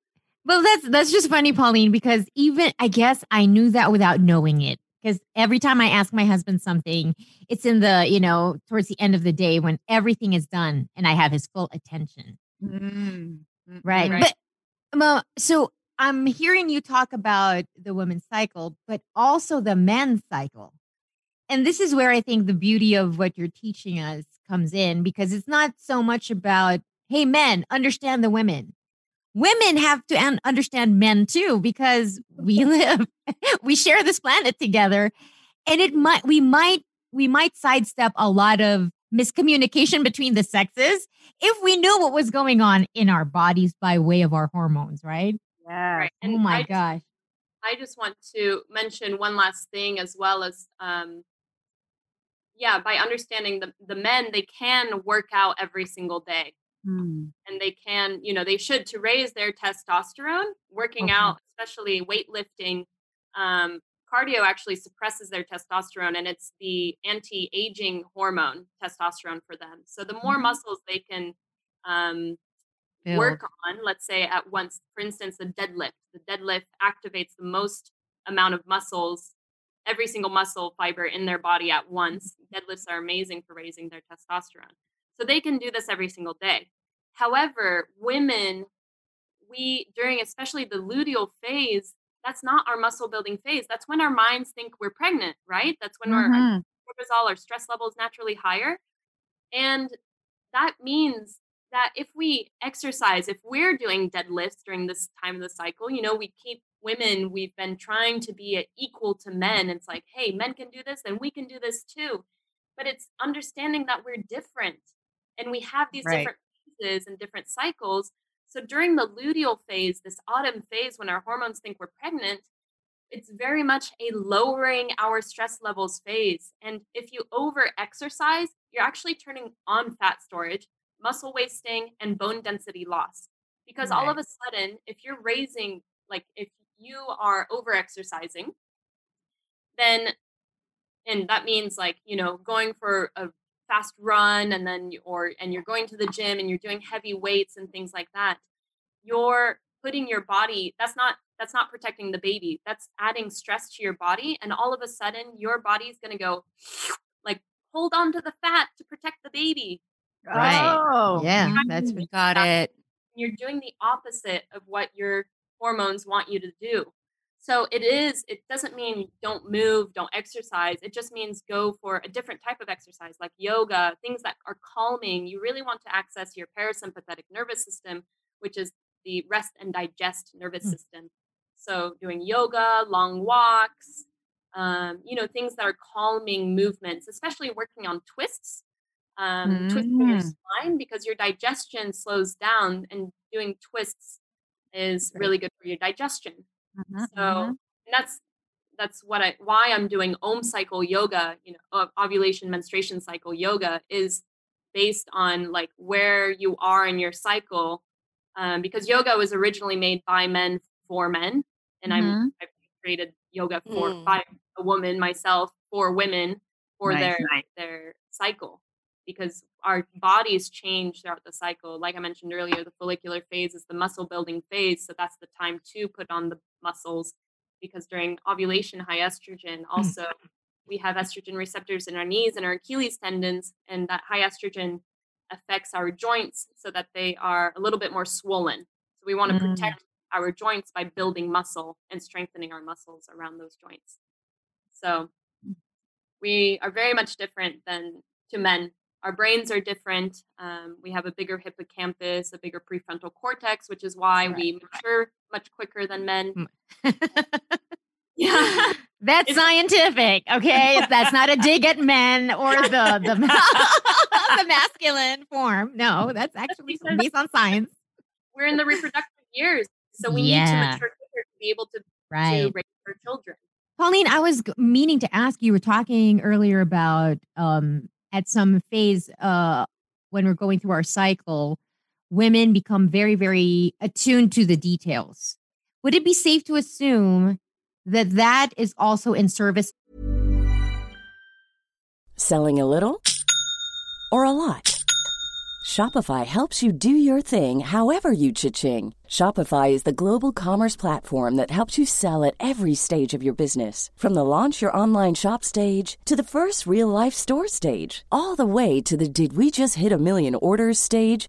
Well, that's that's just funny, Pauline, because even I guess I knew that without knowing it. Because every time I ask my husband something, it's in the, you know, towards the end of the day when everything is done and I have his full attention. Mm. Right. Right. But Mo, so I'm hearing you talk about the women's cycle, but also the men's cycle. And this is where I think the beauty of what you're teaching us comes in because it's not so much about, hey, men, understand the women. Women have to un- understand men too because we live, we share this planet together. And it might, we might, we might sidestep a lot of miscommunication between the sexes if we knew what was going on in our bodies by way of our hormones, right? Yeah. Right. oh my I just- gosh. I just want to mention one last thing as well as um yeah, by understanding the the men, they can work out every single day. Mm. And they can, you know, they should to raise their testosterone, working Okay. out, especially weightlifting, um, cardio actually suppresses their testosterone and it's the anti-aging hormone testosterone for them. So the more Mhm. muscles they can um work on, let's say at once, for instance, the deadlift. The deadlift activates the most amount of muscles, every single muscle fiber in their body at once. Deadlifts are amazing for raising their testosterone. So they can do this every single day. However, women, we, during especially the luteal phase, that's not our muscle building phase. That's when our minds think we're pregnant, right? That's when we're Mhm. cortisol, our stress level is naturally higher. And that means that if we exercise, if we're doing deadlifts during this time of the cycle, you know, we keep women, we've been trying to be equal to men. It's like, hey, men can do this, then we can do this too. But it's understanding that we're different and we have these Right. different phases and different cycles. So during the luteal phase, this autumn phase, when our hormones think we're pregnant, it's very much a lowering our stress levels phase. And if you over exercise, you're actually turning on fat storage, muscle wasting, and bone density loss. Because all of a sudden, if you're raising, like if you are over exercising, then, and that means like, you know, going for a fast run and then, you- or, and you're going to the gym and you're doing heavy weights and things like that, you're putting your body, that's not that's not protecting the baby. That's adding stress to your body. And all of a sudden, your body's going to go like, hold on to the fat to protect the baby. Right. Oh. Yeah, that's what Got it. You're doing the opposite of what your hormones want you to do. So it is, it doesn't mean don't move, don't exercise. It just means go for a different type of exercise like yoga, things that are calming. You really want to access your parasympathetic nervous system, which is the rest and digest nervous Hmm. system. So doing yoga, long walks, um, you know, things that are calming movements, especially working on twists, um, twisting your Mm. spine because your digestion slows down, and doing twists is really good for your digestion. Mhm, So and that's that's what I why I'm doing Om cycle yoga, you know, ovulation menstruation cycle yoga is based on like where you are in your cycle, um, because yoga was originally made by men for men, and Mhm. I'm I've created yoga for Mm. by a woman myself for women for Nice, their nice. their cycle because our bodies change throughout the cycle. Like I mentioned earlier, the follicular phase is the muscle building phase, so that's the time to put on the muscles because during ovulation, high estrogen also we have estrogen receptors in our knees and our Achilles tendons, and that high estrogen affects our joints so that they are a little bit more swollen. So we want to Mm. protect our joints by building muscle and strengthening our muscles around those joints. So we are very much different than to men. Our brains are different. Um, we have a bigger hippocampus, a bigger prefrontal cortex, which is why Right, we mature much quicker than men. Mm. Yeah. That's It's- scientific, okay? That's not a dig at men or the the, the masculine form. No, that's actually based on science. We're in the reproductive years, so we need to mature quicker to be able to, to Right. raise our children. Pauline, I was meaning to ask you, were talking earlier about um at some phase uh when we're going through our cycle, women become very, very attuned to the details. Would it be safe to assume that that is also in service Selling a little or a lot? Shopify helps you do your thing however you cha-ching. Shopify is the global commerce platform that helps you sell at every stage of your business. From the launch your online shop stage to the first real life store stage, all the way to the did we just hit a million orders stage.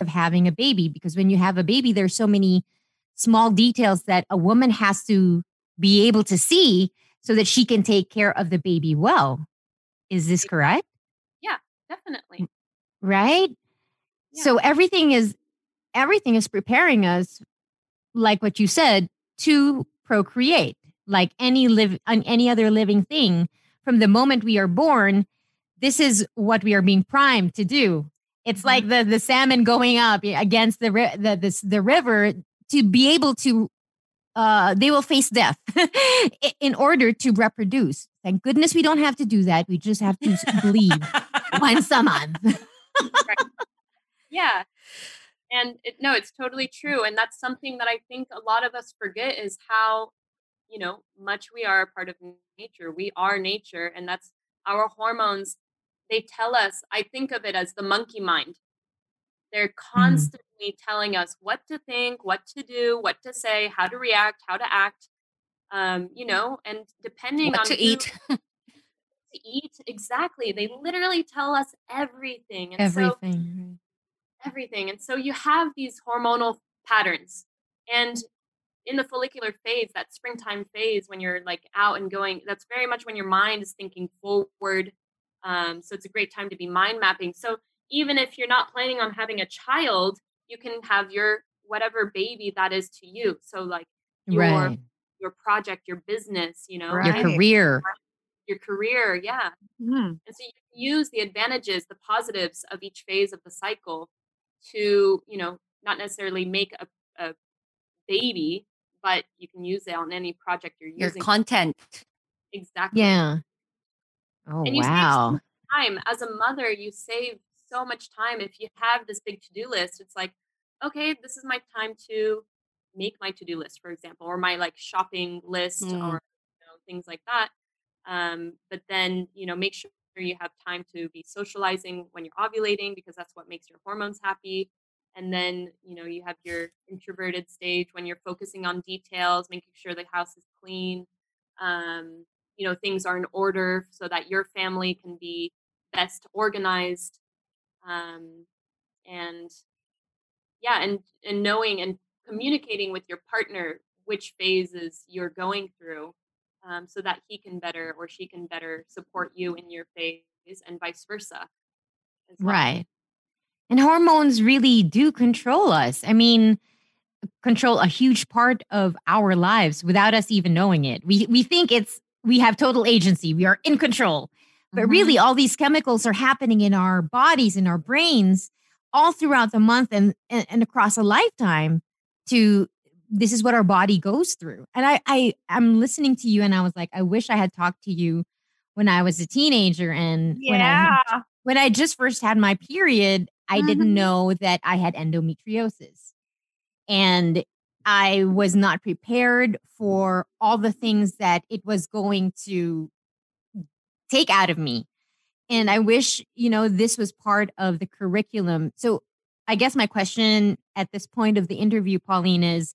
Of having a baby because when you have a baby there's so many small details that a woman has to be able to see so that she can take care of the baby well. Is this correct? Yeah, definitely. Right? So everything is everything is preparing us like what you said to procreate like any live on any other living thing from the moment we are born this is what we are being primed to do it's like the the salmon going up against the the this, the river to be able to uh they will face death in order to reproduce thank goodness we don't have to do that we just have to bleed once a month Yeah. And it, no, it's totally true. And that's something that I think a lot of us forget is how, you know, much we are a part of nature. We are nature. And that's our hormones. They tell us, I think of it as the monkey mind. They're mm. constantly telling us what to think, what to do, what to say, how to react, how to act. Um, you mm. know, and depending What on to who- eat. to eat exactly. They literally tell us everything. And so everything everything. And so you have these hormonal patterns. And mm. in the follicular phase, that springtime phase, when you're like out and going, that's very much when your mind is thinking forward. Um, so it's a great time to be mind mapping. So even if you're not planning on having a child, you can have your whatever baby that is to you. So like your right your project, your business, you know, your career your career, yeah. Mhm. And so you can use the advantages, the positives of each phase of the cycle to, you know, not necessarily make a, a baby, but you can use it on any project you're using. Your content. exactly. yeah oh And you save wow. time. As a mother you save so much time. If you have this big to-do list it's like okay this is my time to make my to-do list for example or my like shopping list Mm. or you know, things like that. Um, but then you know make sure you have time to be socializing when you're ovulating because that's what makes your hormones happy. And then you know you have your introverted stage when you're focusing on details making sure the house is clean. Um, you know things are in order so that your family can be best organized um, and yeah and and knowing and communicating with your partner which phases you're going through um, so that he can better or she can better support you in your phase and vice versa well. Right. And hormones really do control us. I mean, control a huge part of our lives without us even knowing it. We we think it's we have total agency. We are in control. But really all these chemicals are happening in our bodies in our brains all throughout the month and, and and across a lifetime to this is what our body goes through. And I I I'm listening to you and I was like I wish I had talked to you when I was a teenager and when I Yeah. when I just first had my period, I Mhm. didn't know that I had endometriosis. And I was not prepared for all the things that it was going to take out of me. And I wish, you know, this was part of the curriculum. So I guess my question at this point of the interview, Pauline, is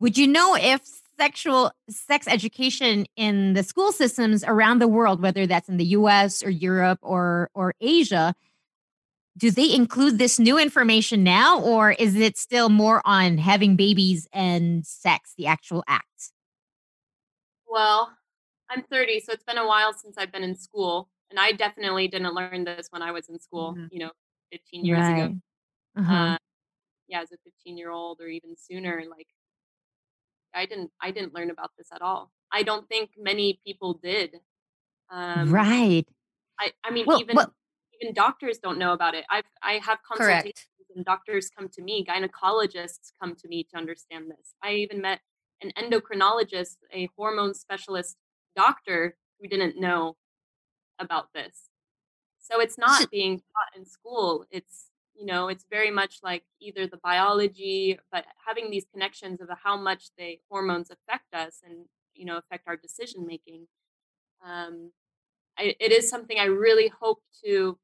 would you know if sexual sex education in the school systems around the world, whether that's in the US or Europe or or Asia, do they include this new information now, or is it still more on having babies and sex, the actual act? Well, I'm 30, so it's been a while since I've been in school, and I definitely didn't learn this when I was in school. You know, 15 years Right. ago. Uh-huh. Uh, yeah, as a 15 year old or even sooner, like I didn't, I didn't learn about this at all. I don't think many people did. Um, right. I, I mean, Well- even well- even doctors don't know about it. I've I have Correct. consultations and doctors come to me, gynecologists come to me to understand this. I even met an endocrinologist, a hormone specialist doctor who didn't know about this. So it's not being taught in school. It's you know, it's very much like either the biology, but having these connections of how much the hormones affect us and you know affect our decision making. Um, I, it is something I really hope to,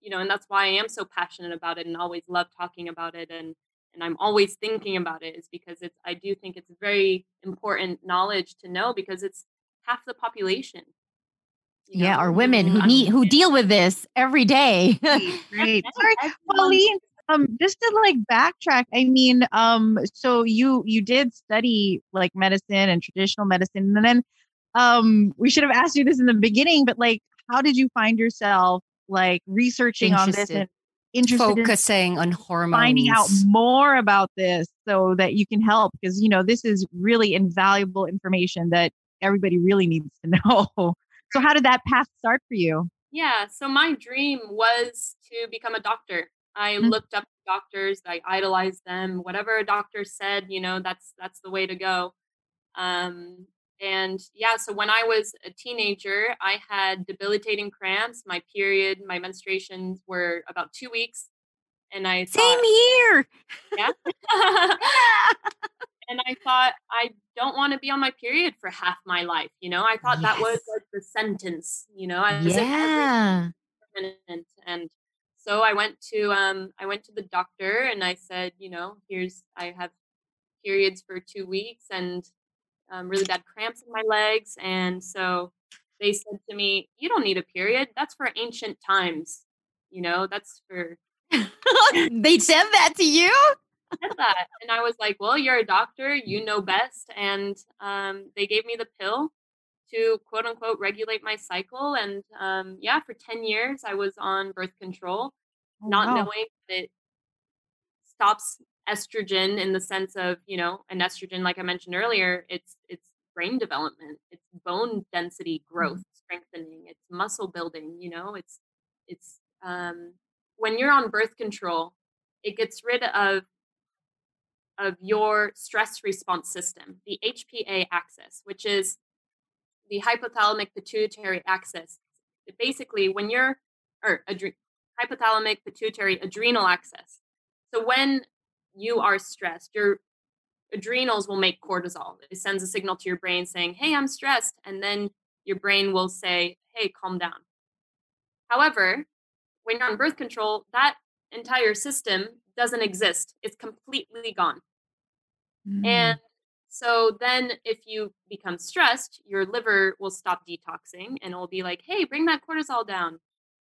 you know, and that's why I am so passionate about it and always love talking about it and and I'm always thinking about it is because it's I do think it's very important knowledge to know because it's half the population. you Yeah, know, or women who need who deal with this every day. Great. Sorry, Pauline. Um, just to like backtrack, I mean, um, so you you did study like medicine and traditional medicine, and then um, we should have asked you this in the beginning, but like, how did you find yourself like researching on this Interested. and interested in Focusing on hormones. finding out more about this so that you can help? Because you know this is really invaluable information that everybody really needs to know. So, how did that path start for you? Yeah, so my dream was to become a doctor. I Mm. looked up doctors, I idolized them. Whatever a doctor said, you know, that's that's the way to go. Um, and yeah, so when I was a teenager, I had debilitating cramps. My period, my menstruations were about two weeks, and I Same thought, here. yeah. and I thought I don't want to be on my period for half my life. You know, I thought that was like the sentence. You know, as every Yeah. permanent. And so I went to um I went to the doctor and I said, you know, here's I have periods for two weeks and um, really bad cramps in my legs. And so they said to me, you don't need a period. That's for ancient times. You know, that's for they said that to you? said that. And I was like, well, you're a doctor, you know best. And um, they gave me the pill to quote unquote regulate my cycle. And um, yeah, for 10 years, I was on birth control, Oh, not wow. knowing that it stops estrogen in the sense of, you know, an estrogen, like I mentioned earlier, it's, it's brain development, it's bone density growth, strengthening, it's muscle building, you know, it's, it's, um, when you're on birth control, it gets rid of of your stress response system, the HPA axis, which is the hypothalamic pituitary axis. Basically, when you're or adre- hypothalamic pituitary adrenal axis. So when you are stressed, your adrenals will make cortisol. It sends a signal to your brain saying, "Hey, I'm stressed," and then your brain will say, "Hey, calm down." However, when you're on birth control, that entire system doesn't exist. It's completely gone. Mm. And so then if you become stressed, your liver will stop detoxing and it'll be like, "Hey, bring that cortisol down."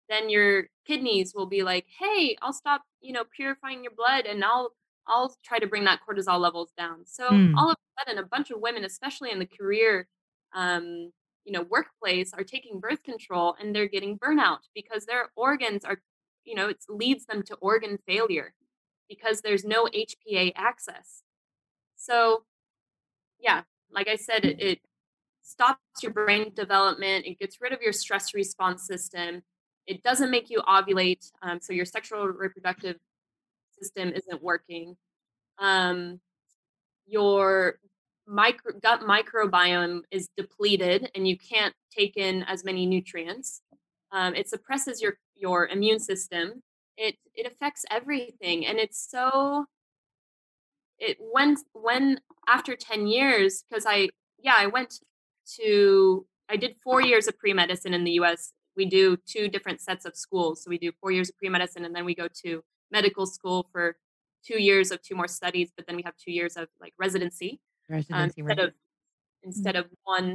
Then your kidneys will be like, "Hey, I'll stop, you know, purifying your blood and I'll I'll try to bring that cortisol levels down." So Mm. all of a sudden a bunch of women, especially in the career um, you know, workplace are taking birth control and they're getting burnout because their organs are, you know, it leads them to organ failure because there's no HPA axis. So, yeah, like I said, it, it stops your brain development. It gets rid of your stress response system. It doesn't make you ovulate, um, so your sexual reproductive system isn't working. Um, your micro, gut microbiome is depleted, and you can't take in as many nutrients. Um, it suppresses your your immune system. It it affects everything, and it's so it when when after 10 years because i yeah i went to i did four years of pre-medicine in the us we do two different sets of schools so we do four years of pre-medicine and then we go to medical school for two years of two more studies but then we have two years of like residency, um, instead right. of instead of one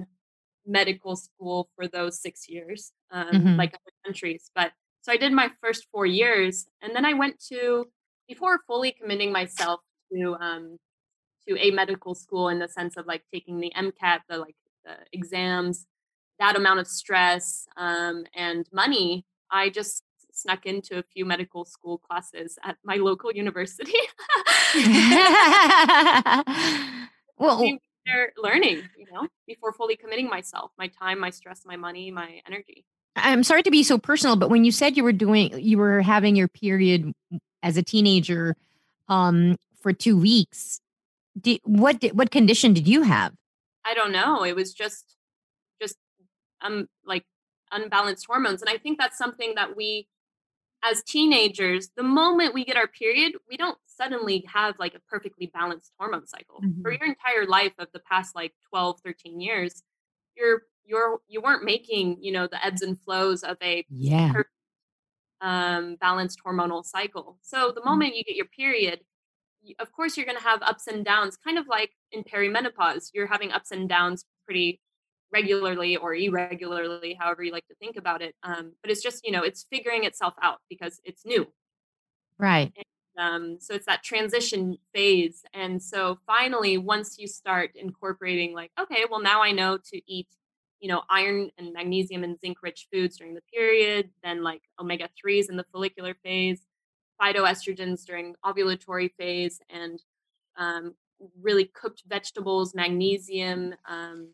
medical school for those six years um, Mhm. like other countries but so i did my first four years and then i went to before fully committing myself to um to a medical school in the sense of like taking the MCAT, the like the exams, that amount of stress um, and money, I just snuck into a few medical school classes at my local university. well, learning, you know, before fully committing myself, my time, my stress, my money, my energy. I'm sorry to be so personal, but when you said you were doing, you were having your period as a teenager um, for two weeks. Did, what did, what condition did you have? I don't know. It was just just um like unbalanced hormones. And I think that's something that we as teenagers, the moment we get our period, we don't suddenly have like a perfectly balanced hormone cycle. For Mhm. your entire life of the past like 12, 13 years, you're you're you weren't making, you know, the ebbs and flows of a Yeah. perfect um balanced hormonal cycle. So the moment you get your period, of course you're going to have ups and downs kind of like in perimenopause you're having ups and downs pretty regularly or irregularly however you like to think about it um, but it's just you know it's figuring itself out because it's new Right. um, so it's that transition phase and so finally once you start incorporating like okay well now i know to eat you know iron and magnesium and zinc rich foods during the period then like omega 3s in the follicular phase phytoestrogens during ovulatory phase and um, really cooked vegetables magnesium um,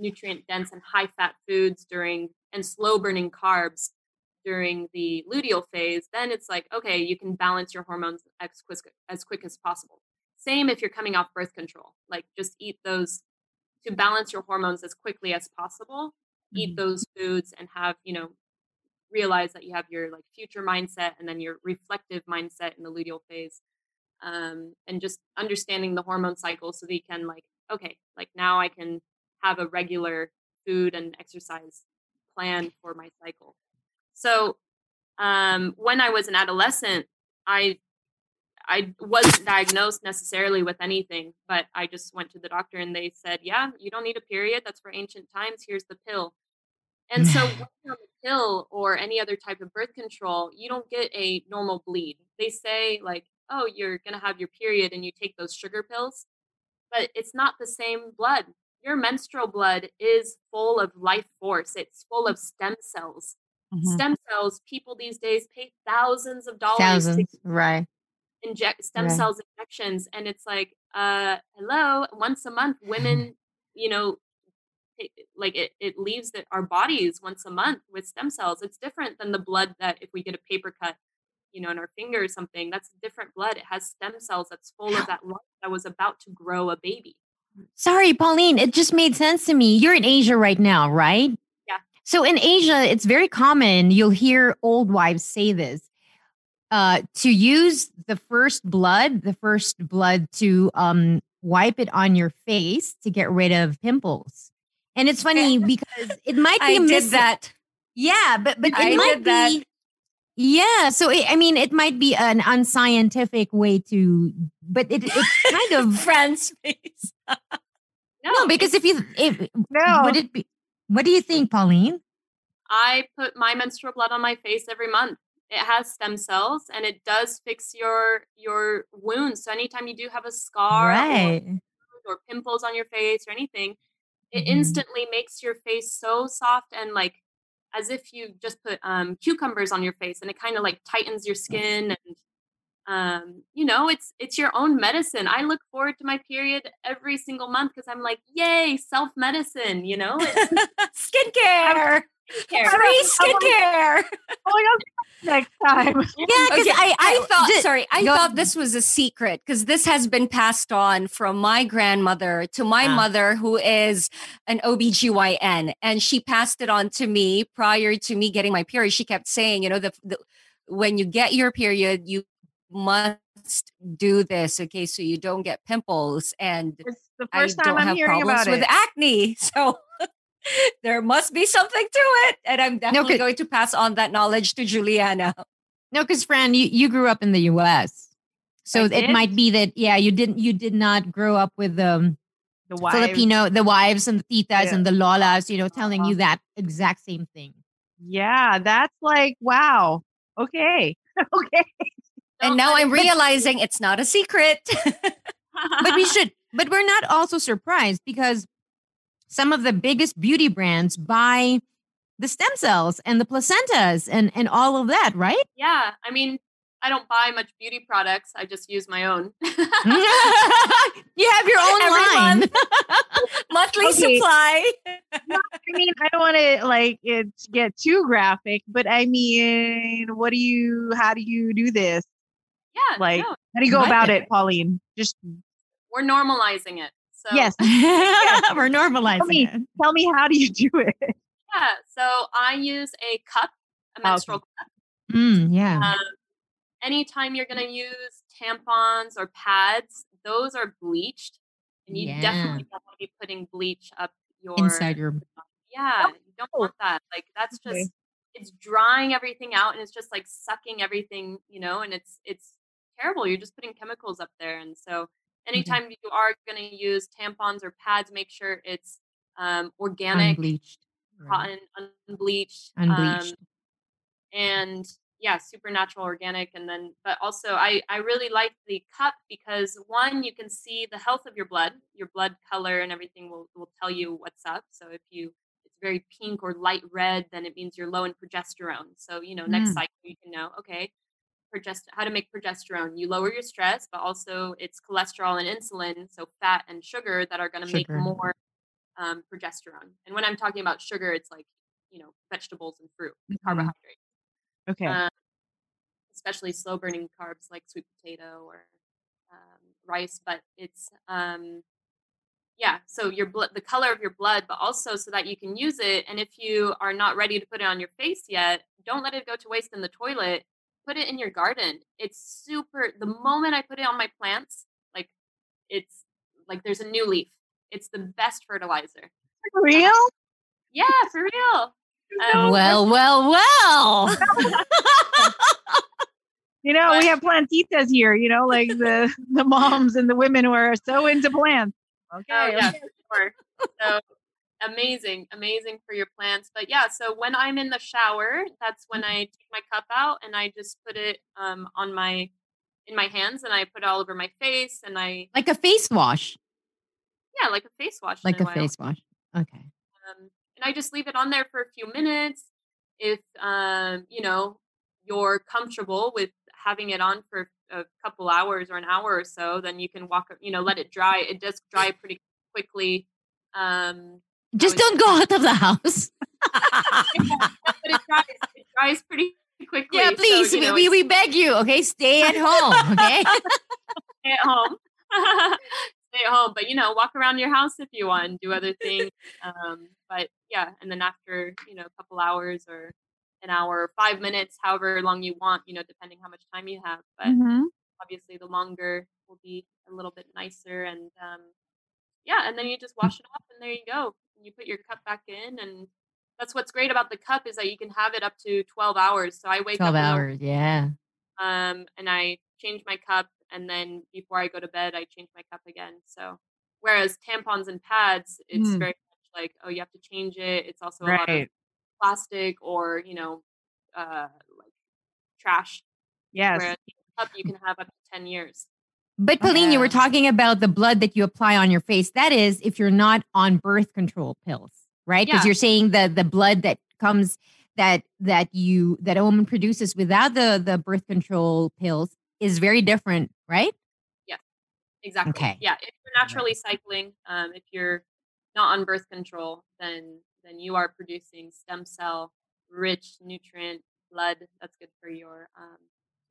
nutrient dense and high fat foods during and slow burning carbs during the luteal phase, then it's like, okay, you can balance your hormones as quick as quick as possible. Same if you're coming off birth control. Like just eat those to balance your hormones as quickly as possible. Eat those foods and have, you know, realize that you have your like future mindset and then your reflective mindset in the luteal phase. Um, and just understanding the hormone cycle so that you can like, okay, like now I can have a regular food and exercise plan for my cycle. So um, when I was an adolescent, I I wasn't diagnosed necessarily with anything, but I just went to the doctor and they said, "Yeah, you don't need a period. That's for ancient times. Here's the pill." And so on the pill or any other type of birth control, you don't get a normal bleed. They say like, "Oh, you're going to have your period and you take those sugar pills." But it's not the same blood. Your menstrual blood is full of life force. It's full of stem cells Mm-hmm. Mhm. stem cells people these days pay thousands of dollars Thousands. to Right. inject stem Right. cells injections and it's like uh hello once a month women you know it, like it, it leaves the, our bodies once a month with stem cells it's different than the blood that if we get a paper cut you know in our finger or something that's different blood it has stem cells that's full of that life that was about to grow a baby Sorry, Pauline. It just made sense to me. You're in Asia right now, right? Yeah. So in Asia, it's very common. You'll hear old wives say this. Uh, to use the first blood, the first blood to um, wipe it on your face to get rid of pimples. And it's funny because it might be I a did mis- that. Yeah, but but it I might did that. be. Yeah, so it, I mean, it might be an unscientific way to, but it, it's kind of Friend's face. No, because if you if No. would it be? What do you think, Pauline? I put my menstrual blood on my face every month. It has stem cells and it does fix your your wounds. So anytime you do have a scar Right. or pimples on your face or anything, it Mhm. instantly makes your face so soft and like as if you just put um, cucumbers on your face and it kind of like tightens your skin and um, you know it's it's your own medicine i look forward to my period every single month because i'm like yay self medicine you know it's skincare. Free skincare. Next time. Yeah, because Okay, I, I thought ju- sorry, I thought this was a secret because this has been passed on from my grandmother to my Ah. mother who is an OBGYN and she passed it on to me prior to me getting my period. She kept saying, you know, the, the when you get your period, you must do this, okay, so you don't get pimples and It's the I first time don't I'm have hearing problems about it. with acne. So there must be something to it. And I'm definitely 'cause- going to pass on that knowledge to Juliana. No, because Fran, you, you grew up in the U.S., so I it did? might be that yeah, you didn't you did not grow up with um, The wives. Filipino the wives and the titas Yeah. and the lolas, you know, telling you Uh-huh. that exact same thing. Yeah, that's like wow. Okay. okay. And now I'm realizing it's not a secret. but we should but we're not also surprised because some of the biggest beauty brands buy the stem cells and the placentas and and all of that right yeah i mean i don't buy much beauty products i just use my own you have your own Every line month. Monthly Okay. supply. I mean, I don't want to like it get too graphic, but I mean, what do you? How do you do this? Yeah Like, no, how do you go about it, Pauline? Just we're normalizing it so yes. we're Tell normalizing me, it tell me, how do you do it? yeah so i use a cup a Okay. menstrual cup Mm, yeah um, anytime you're going to use tampons or pads those are bleached and you Yeah. definitely don't want to be putting bleach up your inside your yeah you don't want that like that's Okay. just it's drying everything out and it's just like sucking everything you know and it's it's terrible you're just putting chemicals up there and so anytime you are going to use tampons or pads make sure it's um, organic unbleached right. cotton unbleached unbleached um, and yeah super natural organic and then but also i i really like the cup because one you can see the health of your blood your blood color and everything will will tell you what's up so if you it's very pink or light red then it means you're low in progesterone so you know next Mm. cycle you can know okay progest how to make progesterone you lower your stress but also it's cholesterol and insulin so fat and sugar that are going to make more um, progesterone and when i'm talking about sugar it's like you know vegetables and fruit Mhm. carbohydrates Okay. um, especially slow burning carbs like sweet potato or um, rice. But it's um, yeah, so your blood, the color of your blood, but also so that you can use it. And if you are not ready to put it on your face yet, don't let it go to waste in the toilet. Put it in your garden. It's super. The moment I put it on my plants, like it's like there's a new leaf. It's the best fertilizer. For real? Yeah, for real. Um, well well well You know, we have plantitas here. You know, like the the moms and the women who are so into plants. Okay. Oh yeah, sure. So amazing, amazing for your plants. But yeah, so when I'm in the shower, that's when Mm-hmm. I take my cup out and I just put it um, on my in my hands and I put it all over my face and I like a face wash yeah, like a face wash. like in a face wash okay Um, and I just leave it on there for a few minutes. If um, you know you're comfortable with having it on for a couple hours or an hour or so, then you can walk. You know, let it dry. It does dry pretty quickly. Um, just don't go out of the house but it dries. It dries pretty quickly. yeah so, please know, we, we, beg you okay stay at home okay stay at home. stay at home, but you know, walk around your house if you want, do other things. Um, but yeah, and then after you know a couple hours or an hour or five minutes, however long you want, you know, depending how much time you have. But Mhm. obviously, the longer will be a little bit nicer, and um, yeah, and then you just wash it off, and there you go. And you put your cup back in, and that's what's great about the cup is that you can have it up to twelve hours. So I wake 12 up hours. Yeah. um, and I change my cup, and then before I go to bed, I change my cup again. So, whereas tampons and pads, it's Mm. very much like, oh, you have to change it. It's also a lot of plastic or you know, uh, like trash. Yes. Whereas cup you can have up to ten years. But Pauline, you were talking about the blood that you apply on your face. That is if you're not on birth control pills, right? Because Yeah. you're saying the the blood that comes that that you that a woman produces without the the birth control pills is very different, right? Yeah, exactly. Okay. Yeah, if you're naturally cycling, um, if you're not on birth control, then then you are producing stem cell rich nutrient blood that's good for your um,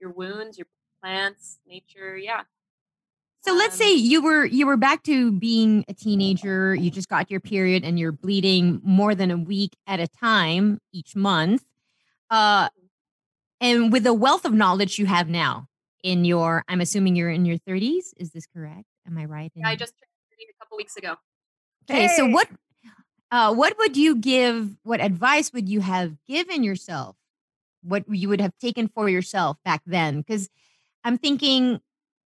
your wounds, your plants, nature. Yeah. So let's say you were you were back to being a teenager, you just got your period and you're bleeding more than a week at a time each month. Uh and with the wealth of knowledge you have now in your I'm assuming you're in your 30s, is this correct? Am I right? Yeah, I just turned 30 a couple weeks ago. Okay, so what uh what would you give what advice would you have given yourself? What you would have taken for yourself back then cuz I'm thinking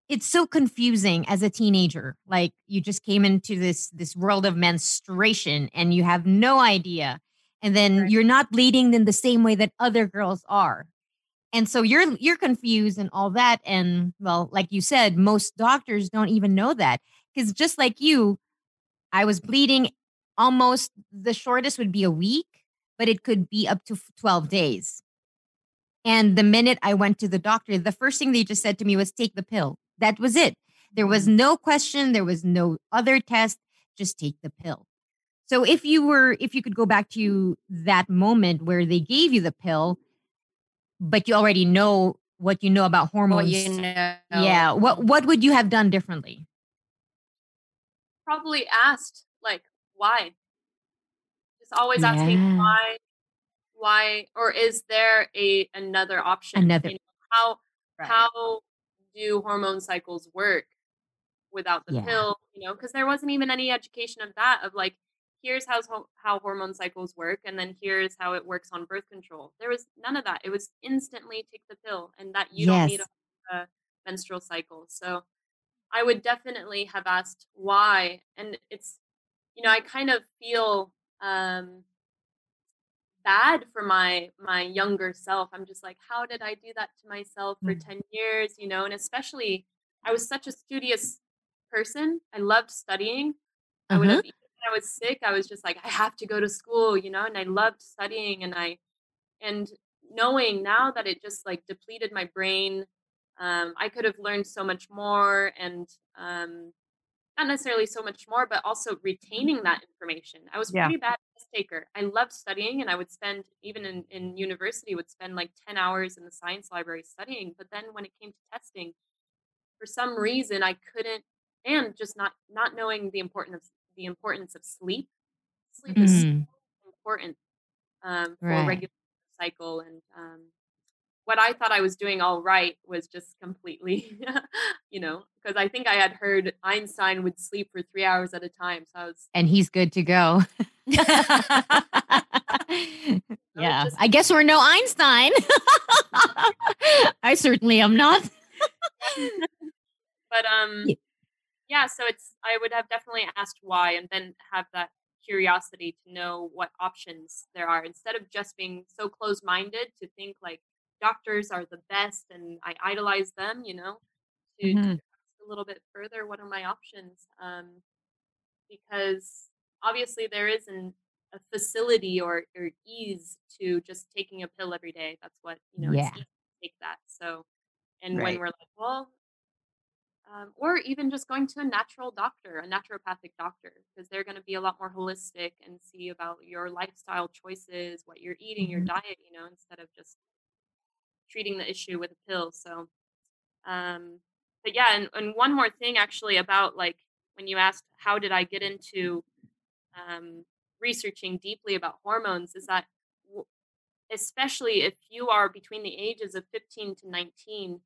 it's so confusing as a teenager. Like you just came into this this world of menstruation and you have no idea. And then you're not bleeding in the same way that other girls are. And so you're you're confused and all that and well, like you said, most doctors don't even know that cuz just like you I was bleeding almost the shortest would be a week, but it could be up to 12 days. And the minute I went to the doctor, the first thing they just said to me was take the pill. That was it. There was mm-hmm. no question, there was no other test, just take the pill. So if you were if you could go back to that moment where they gave you the pill, but you already know what you know about hormones. you know. Yeah, what what would you have done differently? Probably asked like why. Just always asking why, why, or is there a another option? Another- You know, how Right. how do hormone cycles work without the Yeah. pill? You know, because there wasn't even any education of that. Of like, here's how how hormone cycles work, and then here's how it works on birth control. There was none of that. It was instantly take the pill, and that you don't need a, a menstrual cycle. So I would definitely have asked why. And it's, you know, I kind of feel um, bad for my my younger self. I'm just like, how did I do that to myself for Mm. 10 years? You know, and especially I was such a studious person. I loved studying. I would Uh-huh. have even when I was sick, I was just like, I have to go to school, you know, and I loved studying and I and knowing now that it just like depleted my brain um, i could have learned so much more and um, not necessarily so much more but also retaining that information i was Yeah. pretty bad taker i loved studying and i would spend even in, in university would spend like 10 hours in the science library studying but then when it came to testing for some reason i couldn't and just not not knowing the importance of the importance of sleep sleep is so Mm. important um, for Right. regular cycle and um, what I thought I was doing all right was just completely, you know, because I think I had heard Einstein would sleep for three hours at a time. So I was, And he's good to go. yeah. I guess we're no Einstein. I certainly am not. but um, Yeah. So it's I would have definitely asked why, and then have that curiosity to know what options there are instead of just being so close-minded to think like doctors are the best and I idolize them. You know, to, to Mhm. ask a little bit further, what are my options? Um, because obviously there isn't a facility or, or ease to just taking a pill every day. That's what, you know, Yeah. it's easy to take that. So, and when we're like, well, um, or even just going to a natural doctor, a naturopathic doctor, because they're going to be a lot more holistic and see about your lifestyle choices, what you're eating, your Mhm. diet, you know, instead of just treating the issue with a pill. So, um, but yeah, and, and one more thing actually about like when you asked how did I get into um, researching deeply about hormones is that w- especially if you are between the ages of 15 to 19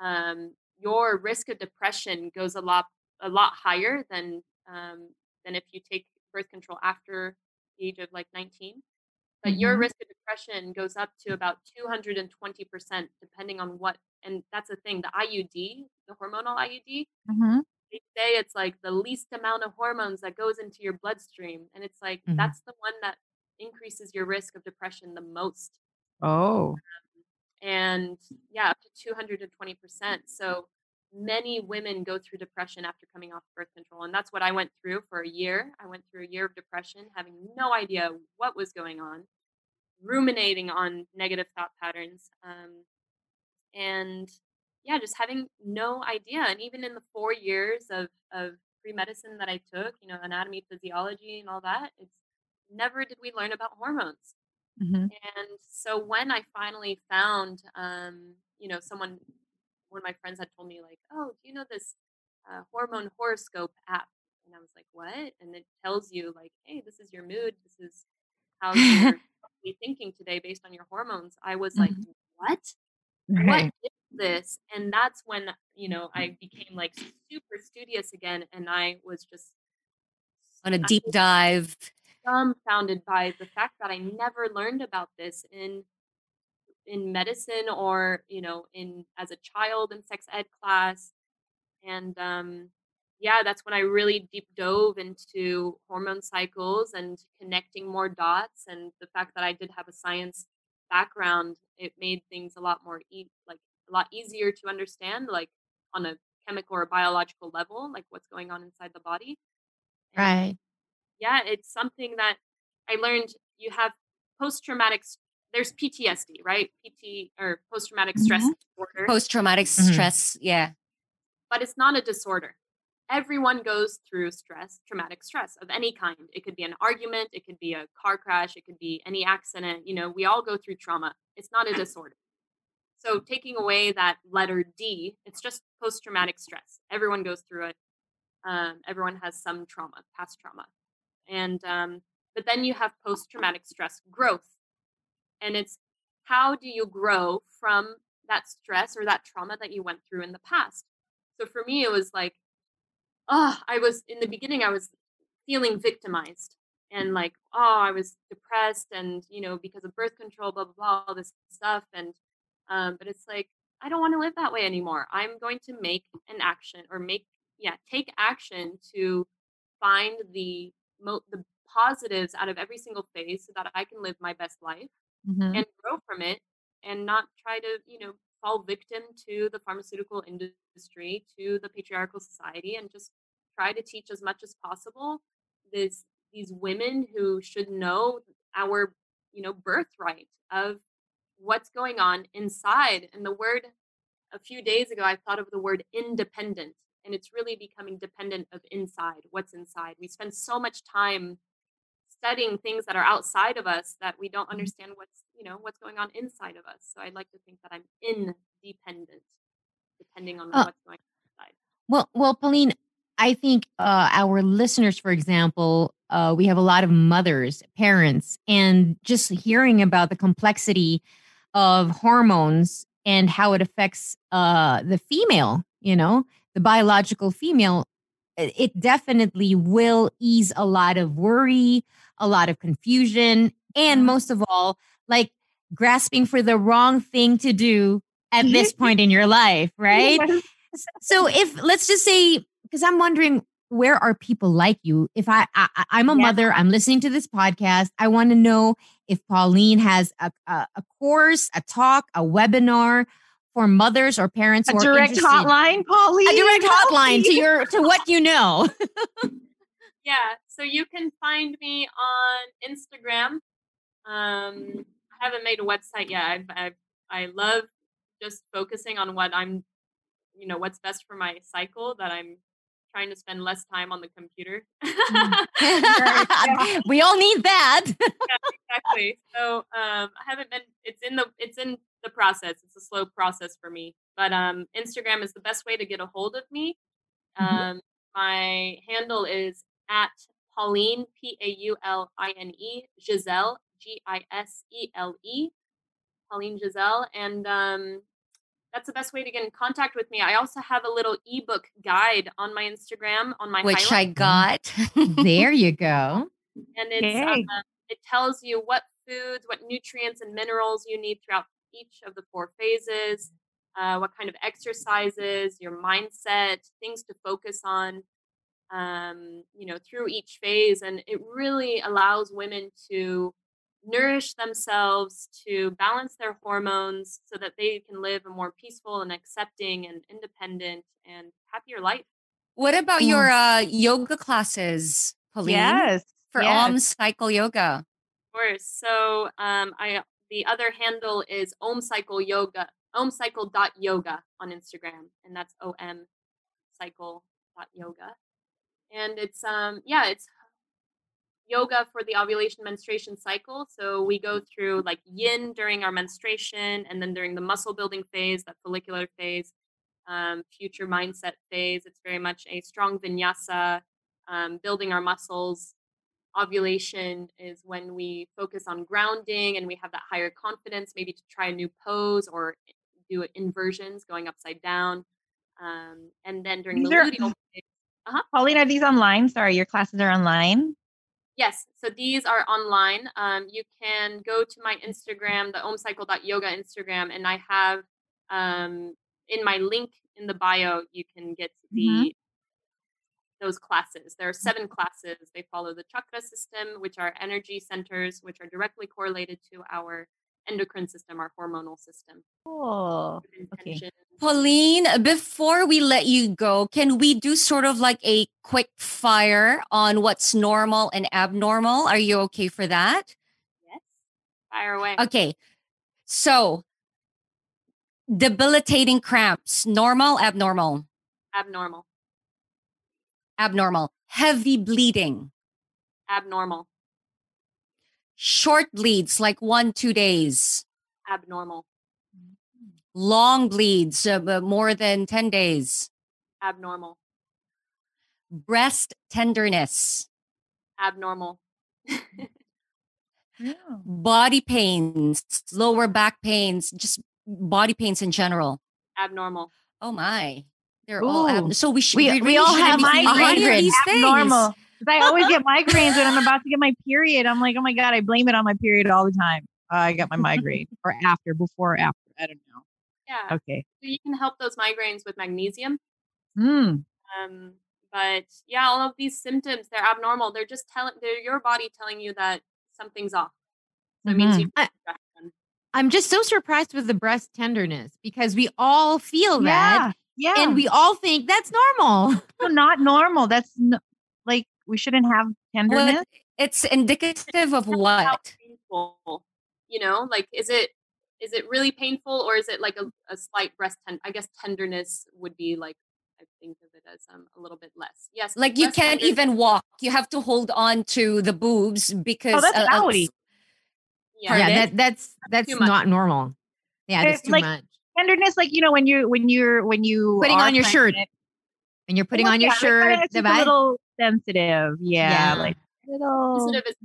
um, your risk of depression goes a lot a lot higher than um, than if you take birth control after the age of like 19 but your Mhm. risk of depression goes up to about 220% depending on what and that's the thing the iud the hormonal iud Mhm. They say it's like the least amount of hormones that goes into your bloodstream and it's like Mhm. that's the one that increases your risk of depression the most Oh. and yeah up to 220% so many women go through depression after coming off birth control and that's what i went through for a year i went through a year of depression having no idea what was going on ruminating on negative thought patterns um, and yeah just having no idea and even in the four years of of pre-medicine that i took you know anatomy physiology and all that it's never did we learn about hormones Mhm. and so when I finally found, um, you know, someone, one of my friends had told me like, oh, do you know this uh, hormone horoscope app? And I was like, what? And it tells you like, hey, this is your mood. This is how you're thinking today based on your hormones. I was like, Mhm. what? What Right. is this? And that's when, you know, I became like super studious again. And I was just On a deep dive. dumbfounded by the fact that I never learned about this in in medicine or you know in as a child in sex ed class and um yeah that's when I really deep dove into hormone cycles and connecting more dots and the fact that I did have a science background it made things a lot more e- like a lot easier to understand like on a chemical or biological level like what's going on inside the body Right. yeah, it's something that I learned you have post traumatic there's PTSD, right? PT or post traumatic stress Mhm. disorder. Post traumatic Mhm. stress. Yeah. but it's not a disorder. Everyone goes through stress, traumatic stress of any kind. It could be an argument, it could be a car crash, it could be any accident. You know, we all go through trauma. It's not a disorder. So taking away that letter D, it's just post traumatic stress. Everyone goes through it. Um, everyone has some trauma, past trauma. And um, but then you have post traumatic stress growth. And it's how do you grow from that stress or that trauma that you went through in the past? So for me, it was like, oh, I was in the beginning, I was feeling victimized and like, oh, I was depressed and, you know, because of birth control, blah, blah, blah, all this stuff. And, um, but it's like, I don't want to live that way anymore. I'm going to make an action or make, yeah, take action to find the, mo- the positives out of every single phase so that I can live my best life Mhm. and grow from it and not try to you know fall victim to the pharmaceutical industry to the patriarchal society and just try to teach as much as possible this these women who should know our you know birthright of what's going on inside and the word a few days ago i thought of the word independent and it's really becoming dependent of inside what's inside. We spend so much time studying things that are outside of us that we don't understand what's you know what's going on inside of us so i'd like to think that i'm independent depending on Uh, what's going on inside. Well, well, Pauline, I think uh, our listeners, for example, uh, we have a lot of mothers, parents, and just hearing about the complexity of hormones and how it affects uh, the female, you know, the biological female, it it definitely will ease a lot of worry, a lot of confusion, and most of all, like grasping for the wrong thing to do at this point in your life, right? Yes. So if let's just say, because I'm wondering where are people like you? If I, I I- I'm a Yeah. mother, I'm listening to this podcast. I want to know if Pauline has a, a a course, a talk, a webinar for mothers or parents A who are direct interested- hotline, Pauline. a direct help hotline to your to what you know. yeah so you can find me on instagram um i haven't made a website yet I've, I've i love just focusing on what i'm you know what's best for my cycle that i'm trying to spend less time on the computer we all need that. yeah, exactly. So um, I haven't been. It's in the. It's in the process. It's a slow process for me. But um, Instagram is the best way to get a hold of me. Mhm. Um, my handle is at Pauline, P A U L I N E, Gisele, G I S E L E, Pauline Gisele. And um, that's the best way to get in contact with me. I also have a little ebook guide on my Instagram on my Which I got. there you go. and it's Okay. uh, it tells you what foods, what nutrients and minerals you need throughout each of the four phases, uh, what kind of exercises, your mindset, things to focus on, um, you know, through each phase, and it really allows women to nourish themselves, to balance their hormones, so that they can live a more peaceful and accepting and independent and happier life. What about your uh, yoga classes, Pauline? Yes. For yes. Om Cycle Yoga. Of course. So um, I the other handle is Om Cycle Yoga, Om Cycle dot Yoga on Instagram, and that's O M Cycle dot Yoga, and it's um yeah it's yoga for the ovulation menstruation cycle. So we go through like yin during our menstruation, and then during the muscle building phase, that follicular phase, um, future mindset phase. It's very much a strong vinyasa, um, building our muscles ovulation is when we focus on grounding and we have that higher confidence, maybe to try a new pose or do inversions going upside down. Um, and then during These the are- luteal phase, uh-huh. Pauline, are these online? Sorry, your classes are online. Yes, so these are online. Um, you can go to my Instagram, the omcycle.yoga Instagram, and I have um, in my link in the bio, you can get the Mhm. those classes. There are seven classes. They follow the chakra system, which are energy centers, which are directly correlated to our endocrine system, our hormonal system. Cool. with Okay. Pauline, before we let you go, can we do sort of like a quick fire on what's normal and abnormal? Are you okay for that? Yes. Fire away. Okay. So, debilitating cramps, normal, abnormal, Abnormal. abnormal, heavy bleeding, Abnormal. Short bleeds like one, two days, Abnormal. long bleeds, uh, more than 10 days, Abnormal. breast tenderness, Abnormal. body pains, lower back pains, just body pains in general. Abnormal. Oh my. They're all ab- so we should We, we, we, really all shouldn't have be feeling any migraines. these things. I always get migraines when I'm about to get my period. I'm like, oh my god, I blame it on my period all the time. Uh, I got my migraine, or after, before, or after. I don't know. Yeah. Okay. So you can help those migraines with magnesium. Hmm. Um, but yeah, all of these symptoms, they're abnormal. They're just telling they're your body telling you that something's off. So it means you I- address them. I'm just so surprised with the breast tenderness because we all feel Yeah. that Yeah. and we all think that's normal. Not normal. That's like we shouldn't have tenderness. What, it's indicative of How what? painful, you know, like is it is it really painful or is it like a, a slight breast tend I guess tenderness would be like I think of it as um a little bit less. Yes. Like you can't tenderness- even walk. You have to hold on to the boobs because Oh, that's uh, yeah. yeah, that, that's that's Too much. not normal. Yeah, It's too like- much. Tenderness, like you know, when you when you're when you Putting on your shirt. When you're putting well, on your yeah, like, shirt, kinda, it's the just a little sensitive. Yeah, Yeah. like little Sensitive is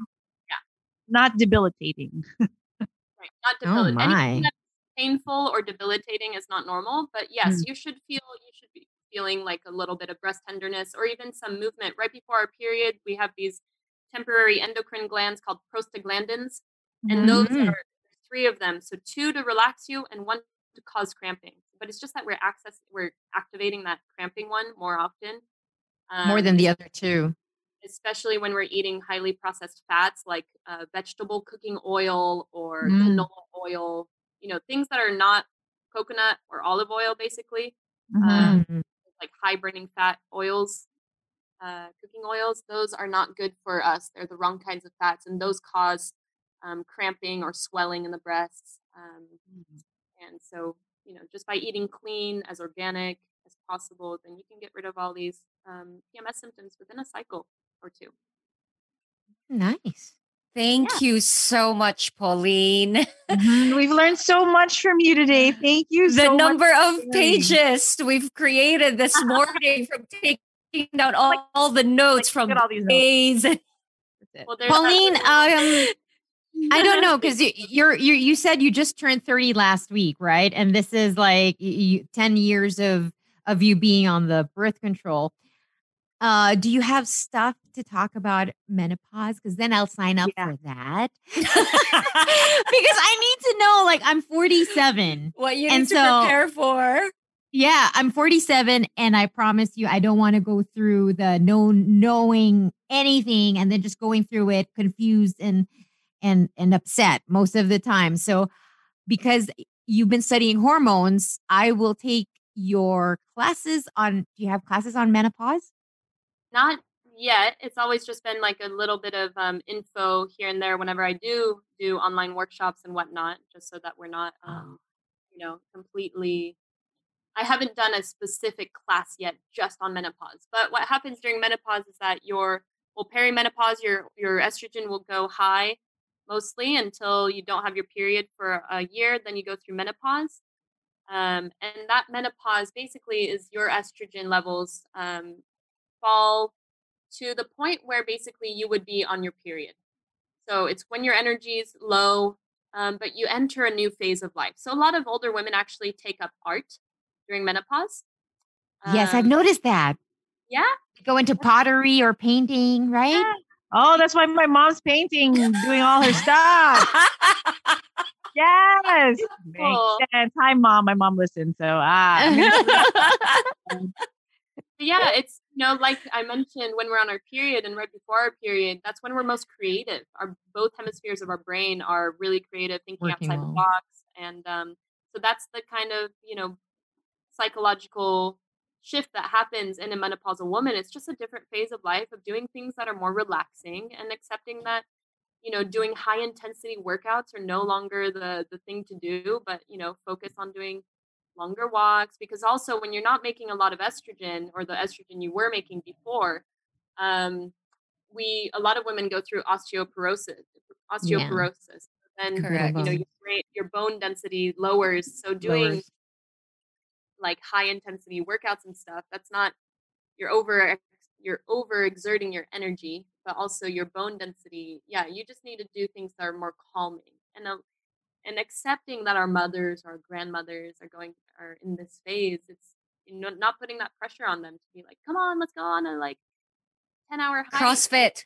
not debilitating. right, not Oh, debilitating. my. Anything that's painful or debilitating is not normal. But yes, Mm. you should feel you should be feeling like a little bit of breast tenderness or even some movement right before our period. We have these temporary endocrine glands called prostaglandins, and those Mhm. are three of them. So two to relax you and one to cause cramping. But it's just that we're access we're activating that cramping one more often. More um, than the other two. especially when we're eating highly processed fats like uh, vegetable cooking oil or Mm. canola oil, you know, things that are not coconut or olive oil, basically, um, Mhm. like high burning fat oils, uh, cooking oils, those are not good for us. They're the wrong kinds of fats, and those cause um, cramping or swelling in the breasts. Um, and so, you know, just by eating clean, as organic as possible, then you can get rid of all these um, PMS symptoms within a cycle or two. Nice. Thank you so much, Pauline. Mhm. We've learned so much from you today. Thank you the so The number for of pages we've created this morning from taking writing down all, all the notes from all these notes. Well, Pauline, um, I don't know because you, you're you you said you just turned 30 last week, right? And this is like you, 10 years of of you being on the birth control. Uh, do you have stuff to talk about menopause? Because then I'll sign up for that. because I need to know. Like I'm 47. what you And need to so- prepare for. Yeah, I'm 47, and I promise you, I don't want to go through the no knowing anything and then just going through it confused and and and upset most of the time. So, because you've been studying hormones, I will take your classes on. Do you have classes on menopause? Not yet. It's always just been like a little bit of um, info here and there whenever I do do online workshops and whatnot, just so that we're not, um, you know, completely. I haven't done a specific class yet just on menopause. But what happens during menopause is that your well perimenopause, your your estrogen will go high mostly until you don't have your period for a year. Then you go through menopause. Um, and that menopause basically is your estrogen levels um, fall to the point where basically you would be on your period. So it's when your energy is low, um, but you enter a new phase of life. So a lot of older women actually take up art during menopause. yes, I've Um, noticed that. Yeah. Go into pottery or painting, right? Oh, that's why my mom's painting, doing all her stuff. Yes. Cool. Makes sense. Hi, mom. My mom listens. So, ah. Yeah, it's you know, like I mentioned, when we're on our period and right before our period, that's when we're most creative. Our both hemispheres of our brain are really creative, thinking Working outside the box, and um, so that's the kind of you know psychological shift that happens in a menopausal woman. It's just a different phase of life of doing things that are more relaxing and accepting that you know doing high intensity workouts are no longer the the thing to do, but you know focus on doing longer walks because also when you're not making a lot of estrogen or the estrogen you were making before um, we a lot of women go through osteoporosis osteoporosis then Correct. you know your, your bone density lowers so doing Lowers. Like high intensity workouts and stuff that's not you're over you're over exerting your energy but also your bone density yeah you just need to do things that are more calming and uh, and accepting that our mothers or grandmothers are going are in this phase it's you know not putting that pressure on them to be like come on let's go on a like 10 hour hike. CrossFit.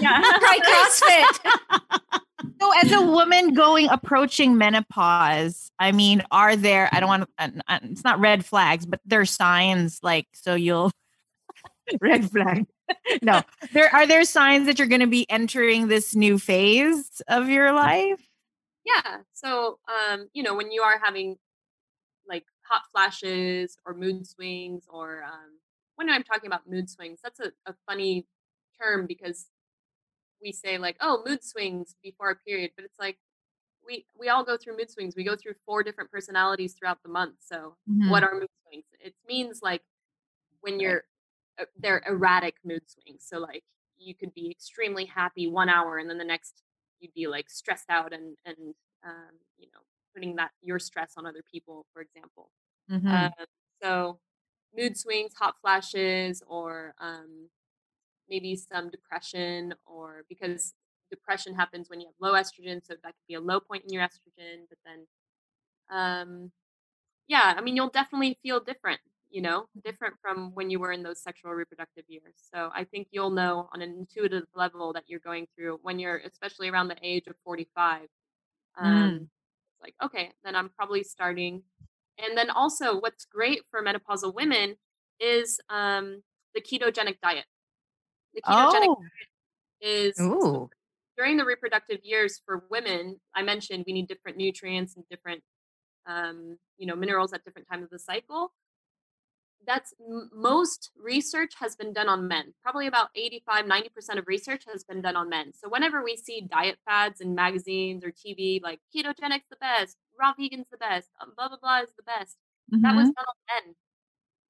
yeah Try CrossFit. So, as a woman going approaching menopause, I mean, are there? I don't want. It's not red flags, but there's signs like so you'll red flag. No, there are there signs that you're going to be entering this new phase of your life. yeah so um you know when you are having like hot flashes or mood swings or um when i'm talking about mood swings that's a, a funny term because we say like oh mood swings before a period but it's like we we all go through mood swings we go through four different personalities throughout the month so what are mood swings? It means like when you're uh, they're erratic mood swings so like you could be extremely happy one hour and then the next you'd be like stressed out and and um, you know putting that your stress on other people for example. Mhm. um, so mood swings hot flashes or um, maybe some depression or because depression happens when you have low estrogen so that could be a low point in your estrogen but then um, yeah i mean you'll definitely feel different you know different from when you were in those sexual reproductive years. So i think you'll know on an intuitive level that you're going through when you're especially around the age of 45 um, it's like okay then i'm probably starting. And then also what's great for menopausal women is um, the ketogenic diet the ketogenic Oh. diet is Ooh. during the reproductive years for women i mentioned we need different nutrients and different um, you know minerals at different times of the cycle that's m- most research has been done on men probably about 85 90% of research has been done on men so whenever we see diet fads in magazines or tv like ketogenic's the best raw vegan's the best um, blah blah blah is the best that was Mhm. done on men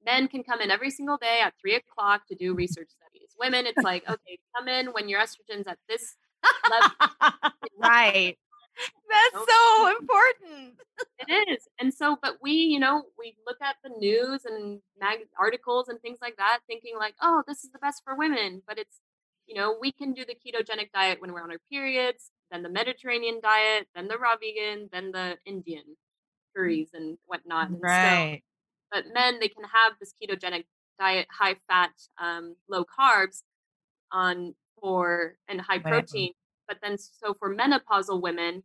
men can come in every single day at three o'clock to do research studies women it's like okay come in when your estrogen's at this level right. That's so important. It is. And so, but we, you know, we look at the news and mag- articles and things like that, thinking like, oh, this is the best for women. But it's, you know, we can do the ketogenic diet when we're on our periods, then the Mediterranean diet, then the raw vegan, then the Indian mm. curries and whatnot. And so- Right. But men, they can have this ketogenic diet, high fat, um, low carbs on for and high protein. But then, so for menopausal women,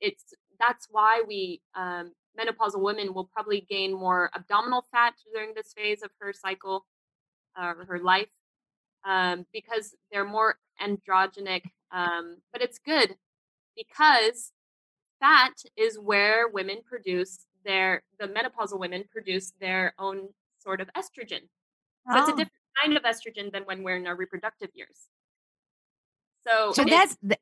it's that's why we um, menopausal women will probably gain more abdominal fat during this phase of her cycle uh, her life um, because they're more androgenic. Um, but it's good because fat is where women produce their the menopausal women produce their own sort of estrogen. So it's a Oh. different kind of estrogen than when we're in our reproductive years. So, So that's th-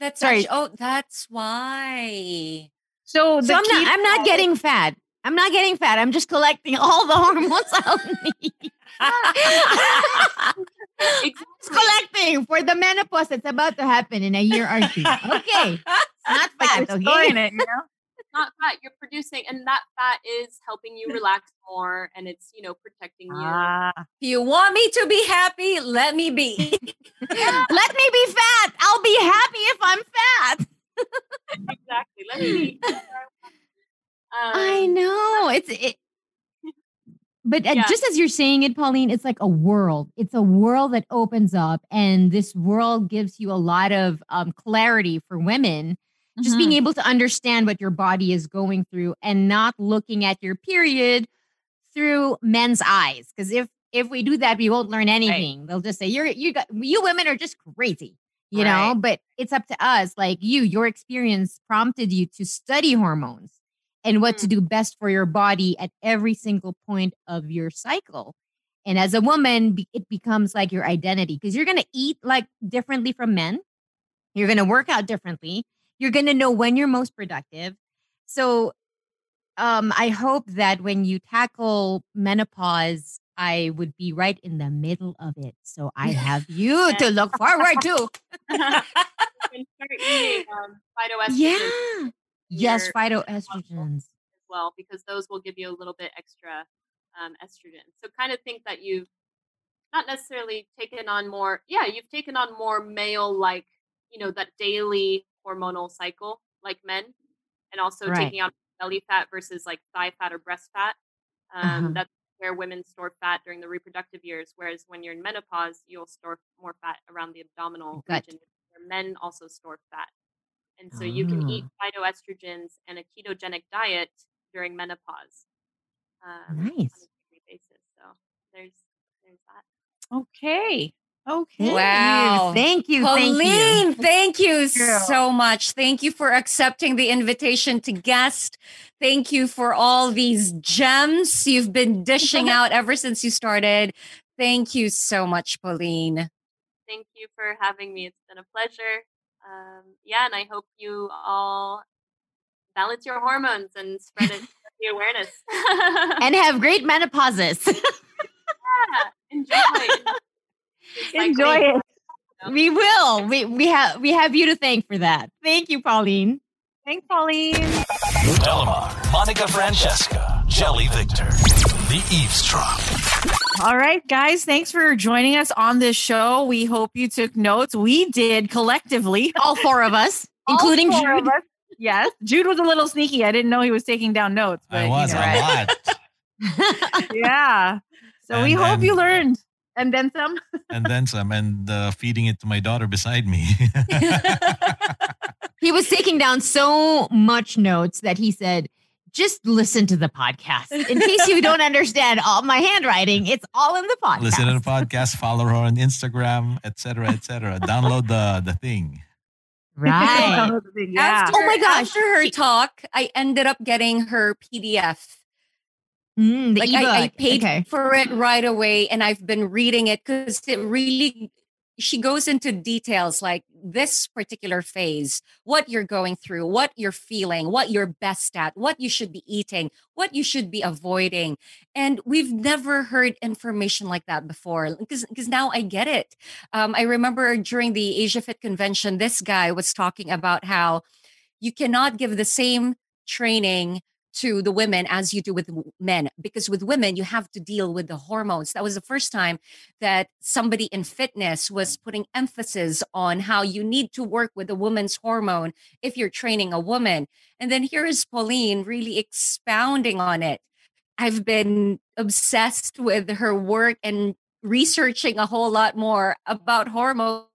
That's Sorry. actu- oh, that's why. So, so I'm not I'm not getting fat. I'm not getting fat. I'm just collecting all the hormones I'll need. exactly. Collecting for the menopause that's about to happen in a year or two. Okay. Not like fat, you're okay? it, you know? It's not fat you're producing and that fat is helping you relax more and it's you know protecting you Ah, If you want me to be happy, let me be. Let me be fat. I'll be happy if I'm fat. exactly let me um, I know. It's it but uh, Yeah. just as you're saying it, Pauline, it's like a world. It's a world that opens up, and this world gives you a lot of um, clarity for women. Just being mm-hmm. able to understand what your body is going through, and not looking at your period through men's eyes. Because if if we do that, we won't learn anything. They'll just say you're you got you women are just crazy, you know. But it's up to us. Like you, your experience prompted you to study hormones and what to mm. do best for your body at every single point of your cycle. And as a woman, it becomes like your identity because you're going to eat like differently from men. You're going to work out differently. You're going to know when you're most productive. So um, I hope that when you tackle menopause, I would be right in the middle of it. So I have you to look forward to. you can start eating um, Yeah. Yes, phytoestrogens. as well because those will give you a little bit extra um, estrogen so kind of think that you've not necessarily taken on more yeah you've taken on more male like you know that daily hormonal cycle like men and also Right. taking on belly fat versus like thigh fat or breast fat um, Uh-huh. that's where women store fat during the reproductive years whereas when you're in menopause you'll store more fat around the abdominal Gut. region where men also store fat and so you can eat Ah. phytoestrogens and a ketogenic diet during menopause um, on a Nice. basis. So there's there's that. okay. Okay. Thank you. Wow. Thank you. Thank you. Pauline, thank you you. so much. Thank you for accepting the invitation to guest. Thank you for all these gems you've been dishing out ever since you started. Thank you so much, Pauline. Thank you for having me. It's been a pleasure. Um, yeah, and I hope you all balance your hormones and spread it spread the awareness. And have great menopauses. yeah, enjoy. Enjoy it. we will. We we have we have you to thank for that. Thank you, Pauline. Thanks, Pauline. Delamar, Monica Francesca, Jelly Victor, The Eavesdrop. All right, guys. Thanks for joining us on this show. We hope you took notes. We did collectively. All four of us, including four of Jude. us. Yes. Jude was a little sneaky. I didn't know he was taking down notes. But, I you was know. a lot. yeah. So we hope then- you learned. And then some. and then some, and uh, feeding it to my daughter beside me. he was taking down so much notes that he said, just listen to the podcast. In case you don't understand all my handwriting, it's all in the podcast. Listen to the podcast, follow her on Instagram, etc., etc. Download the the thing. Right. yeah. After, Oh my gosh. After her talk, I ended up getting her PDF. Mm, the like I, I paid Okay. for it right away and I've been reading it because it really she goes into details like this particular phase, what you're going through, what you're feeling, what you're best at, what you should be eating, what you should be avoiding. And we've never heard information like that before because because now I get it. Um, I remember during the Asia Fit convention, this guy was talking about how you cannot give the same training to the women as you do with men because with women you have to deal with the hormones. That was the first time that somebody in fitness was putting emphasis on how you need to work with a woman's hormone if you're training a woman. And then here is pauline really expounding on it. I've been obsessed with her work and researching a whole lot more about hormones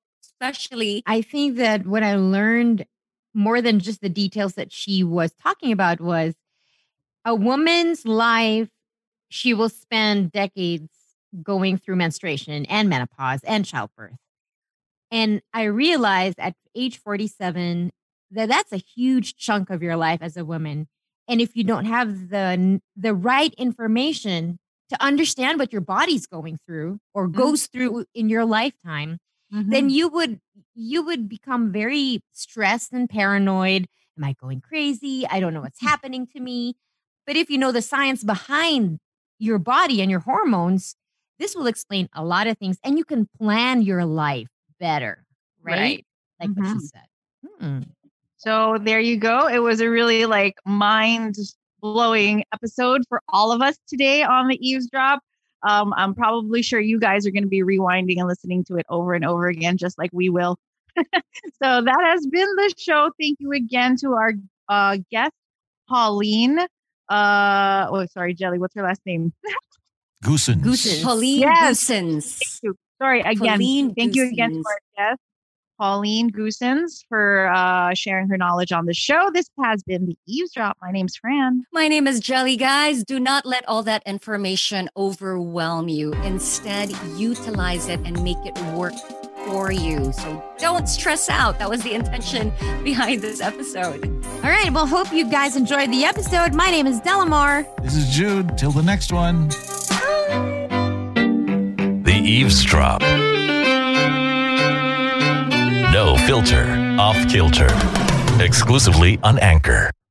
especially I think that what I learned more than just the details that she was talking about was a woman's life, she will spend decades going through menstruation and menopause and childbirth. And I realized at age 47 that that's a huge chunk of your life as a woman. And if you don't have the the right information to understand what your body's going through or mm-hmm. goes through in your lifetime, then mm-hmm. you would you would become very stressed and paranoid. Am I going crazy? I don't know what's mm. happening to me. But if you know the science behind your body and your hormones, this will explain a lot of things and you can plan your life better, right? Right. Like what she Mhm. said. Hmm. So there you go. It was a really like mind blowing episode for all of us today on the eavesdrop. Um, I'm probably sure you guys are going to be rewinding and listening to it over and over again, just like we will. so that has been the show. Thank you again to our uh, guest, Pauline. Uh, oh, sorry, Jelly. What's her last name? Goossens. Goossens. Pauline Yes. Goossens. Thank you. Sorry again. Pauline Thank you again to our guest, Pauline Goossens, for uh, sharing her knowledge on the show. This has been the eavesdrop. My name's Fran. My name is Jelly, guys. Do not let all that information overwhelm you. Instead, utilize it and make it work for you. So don't stress out. That was the intention behind this episode. All right. Well, hope you guys enjoyed the episode. My name is Delamar. This is Jude. Till the next one. The Eavesdrop. No filter, off kilter. Exclusively on Anchor.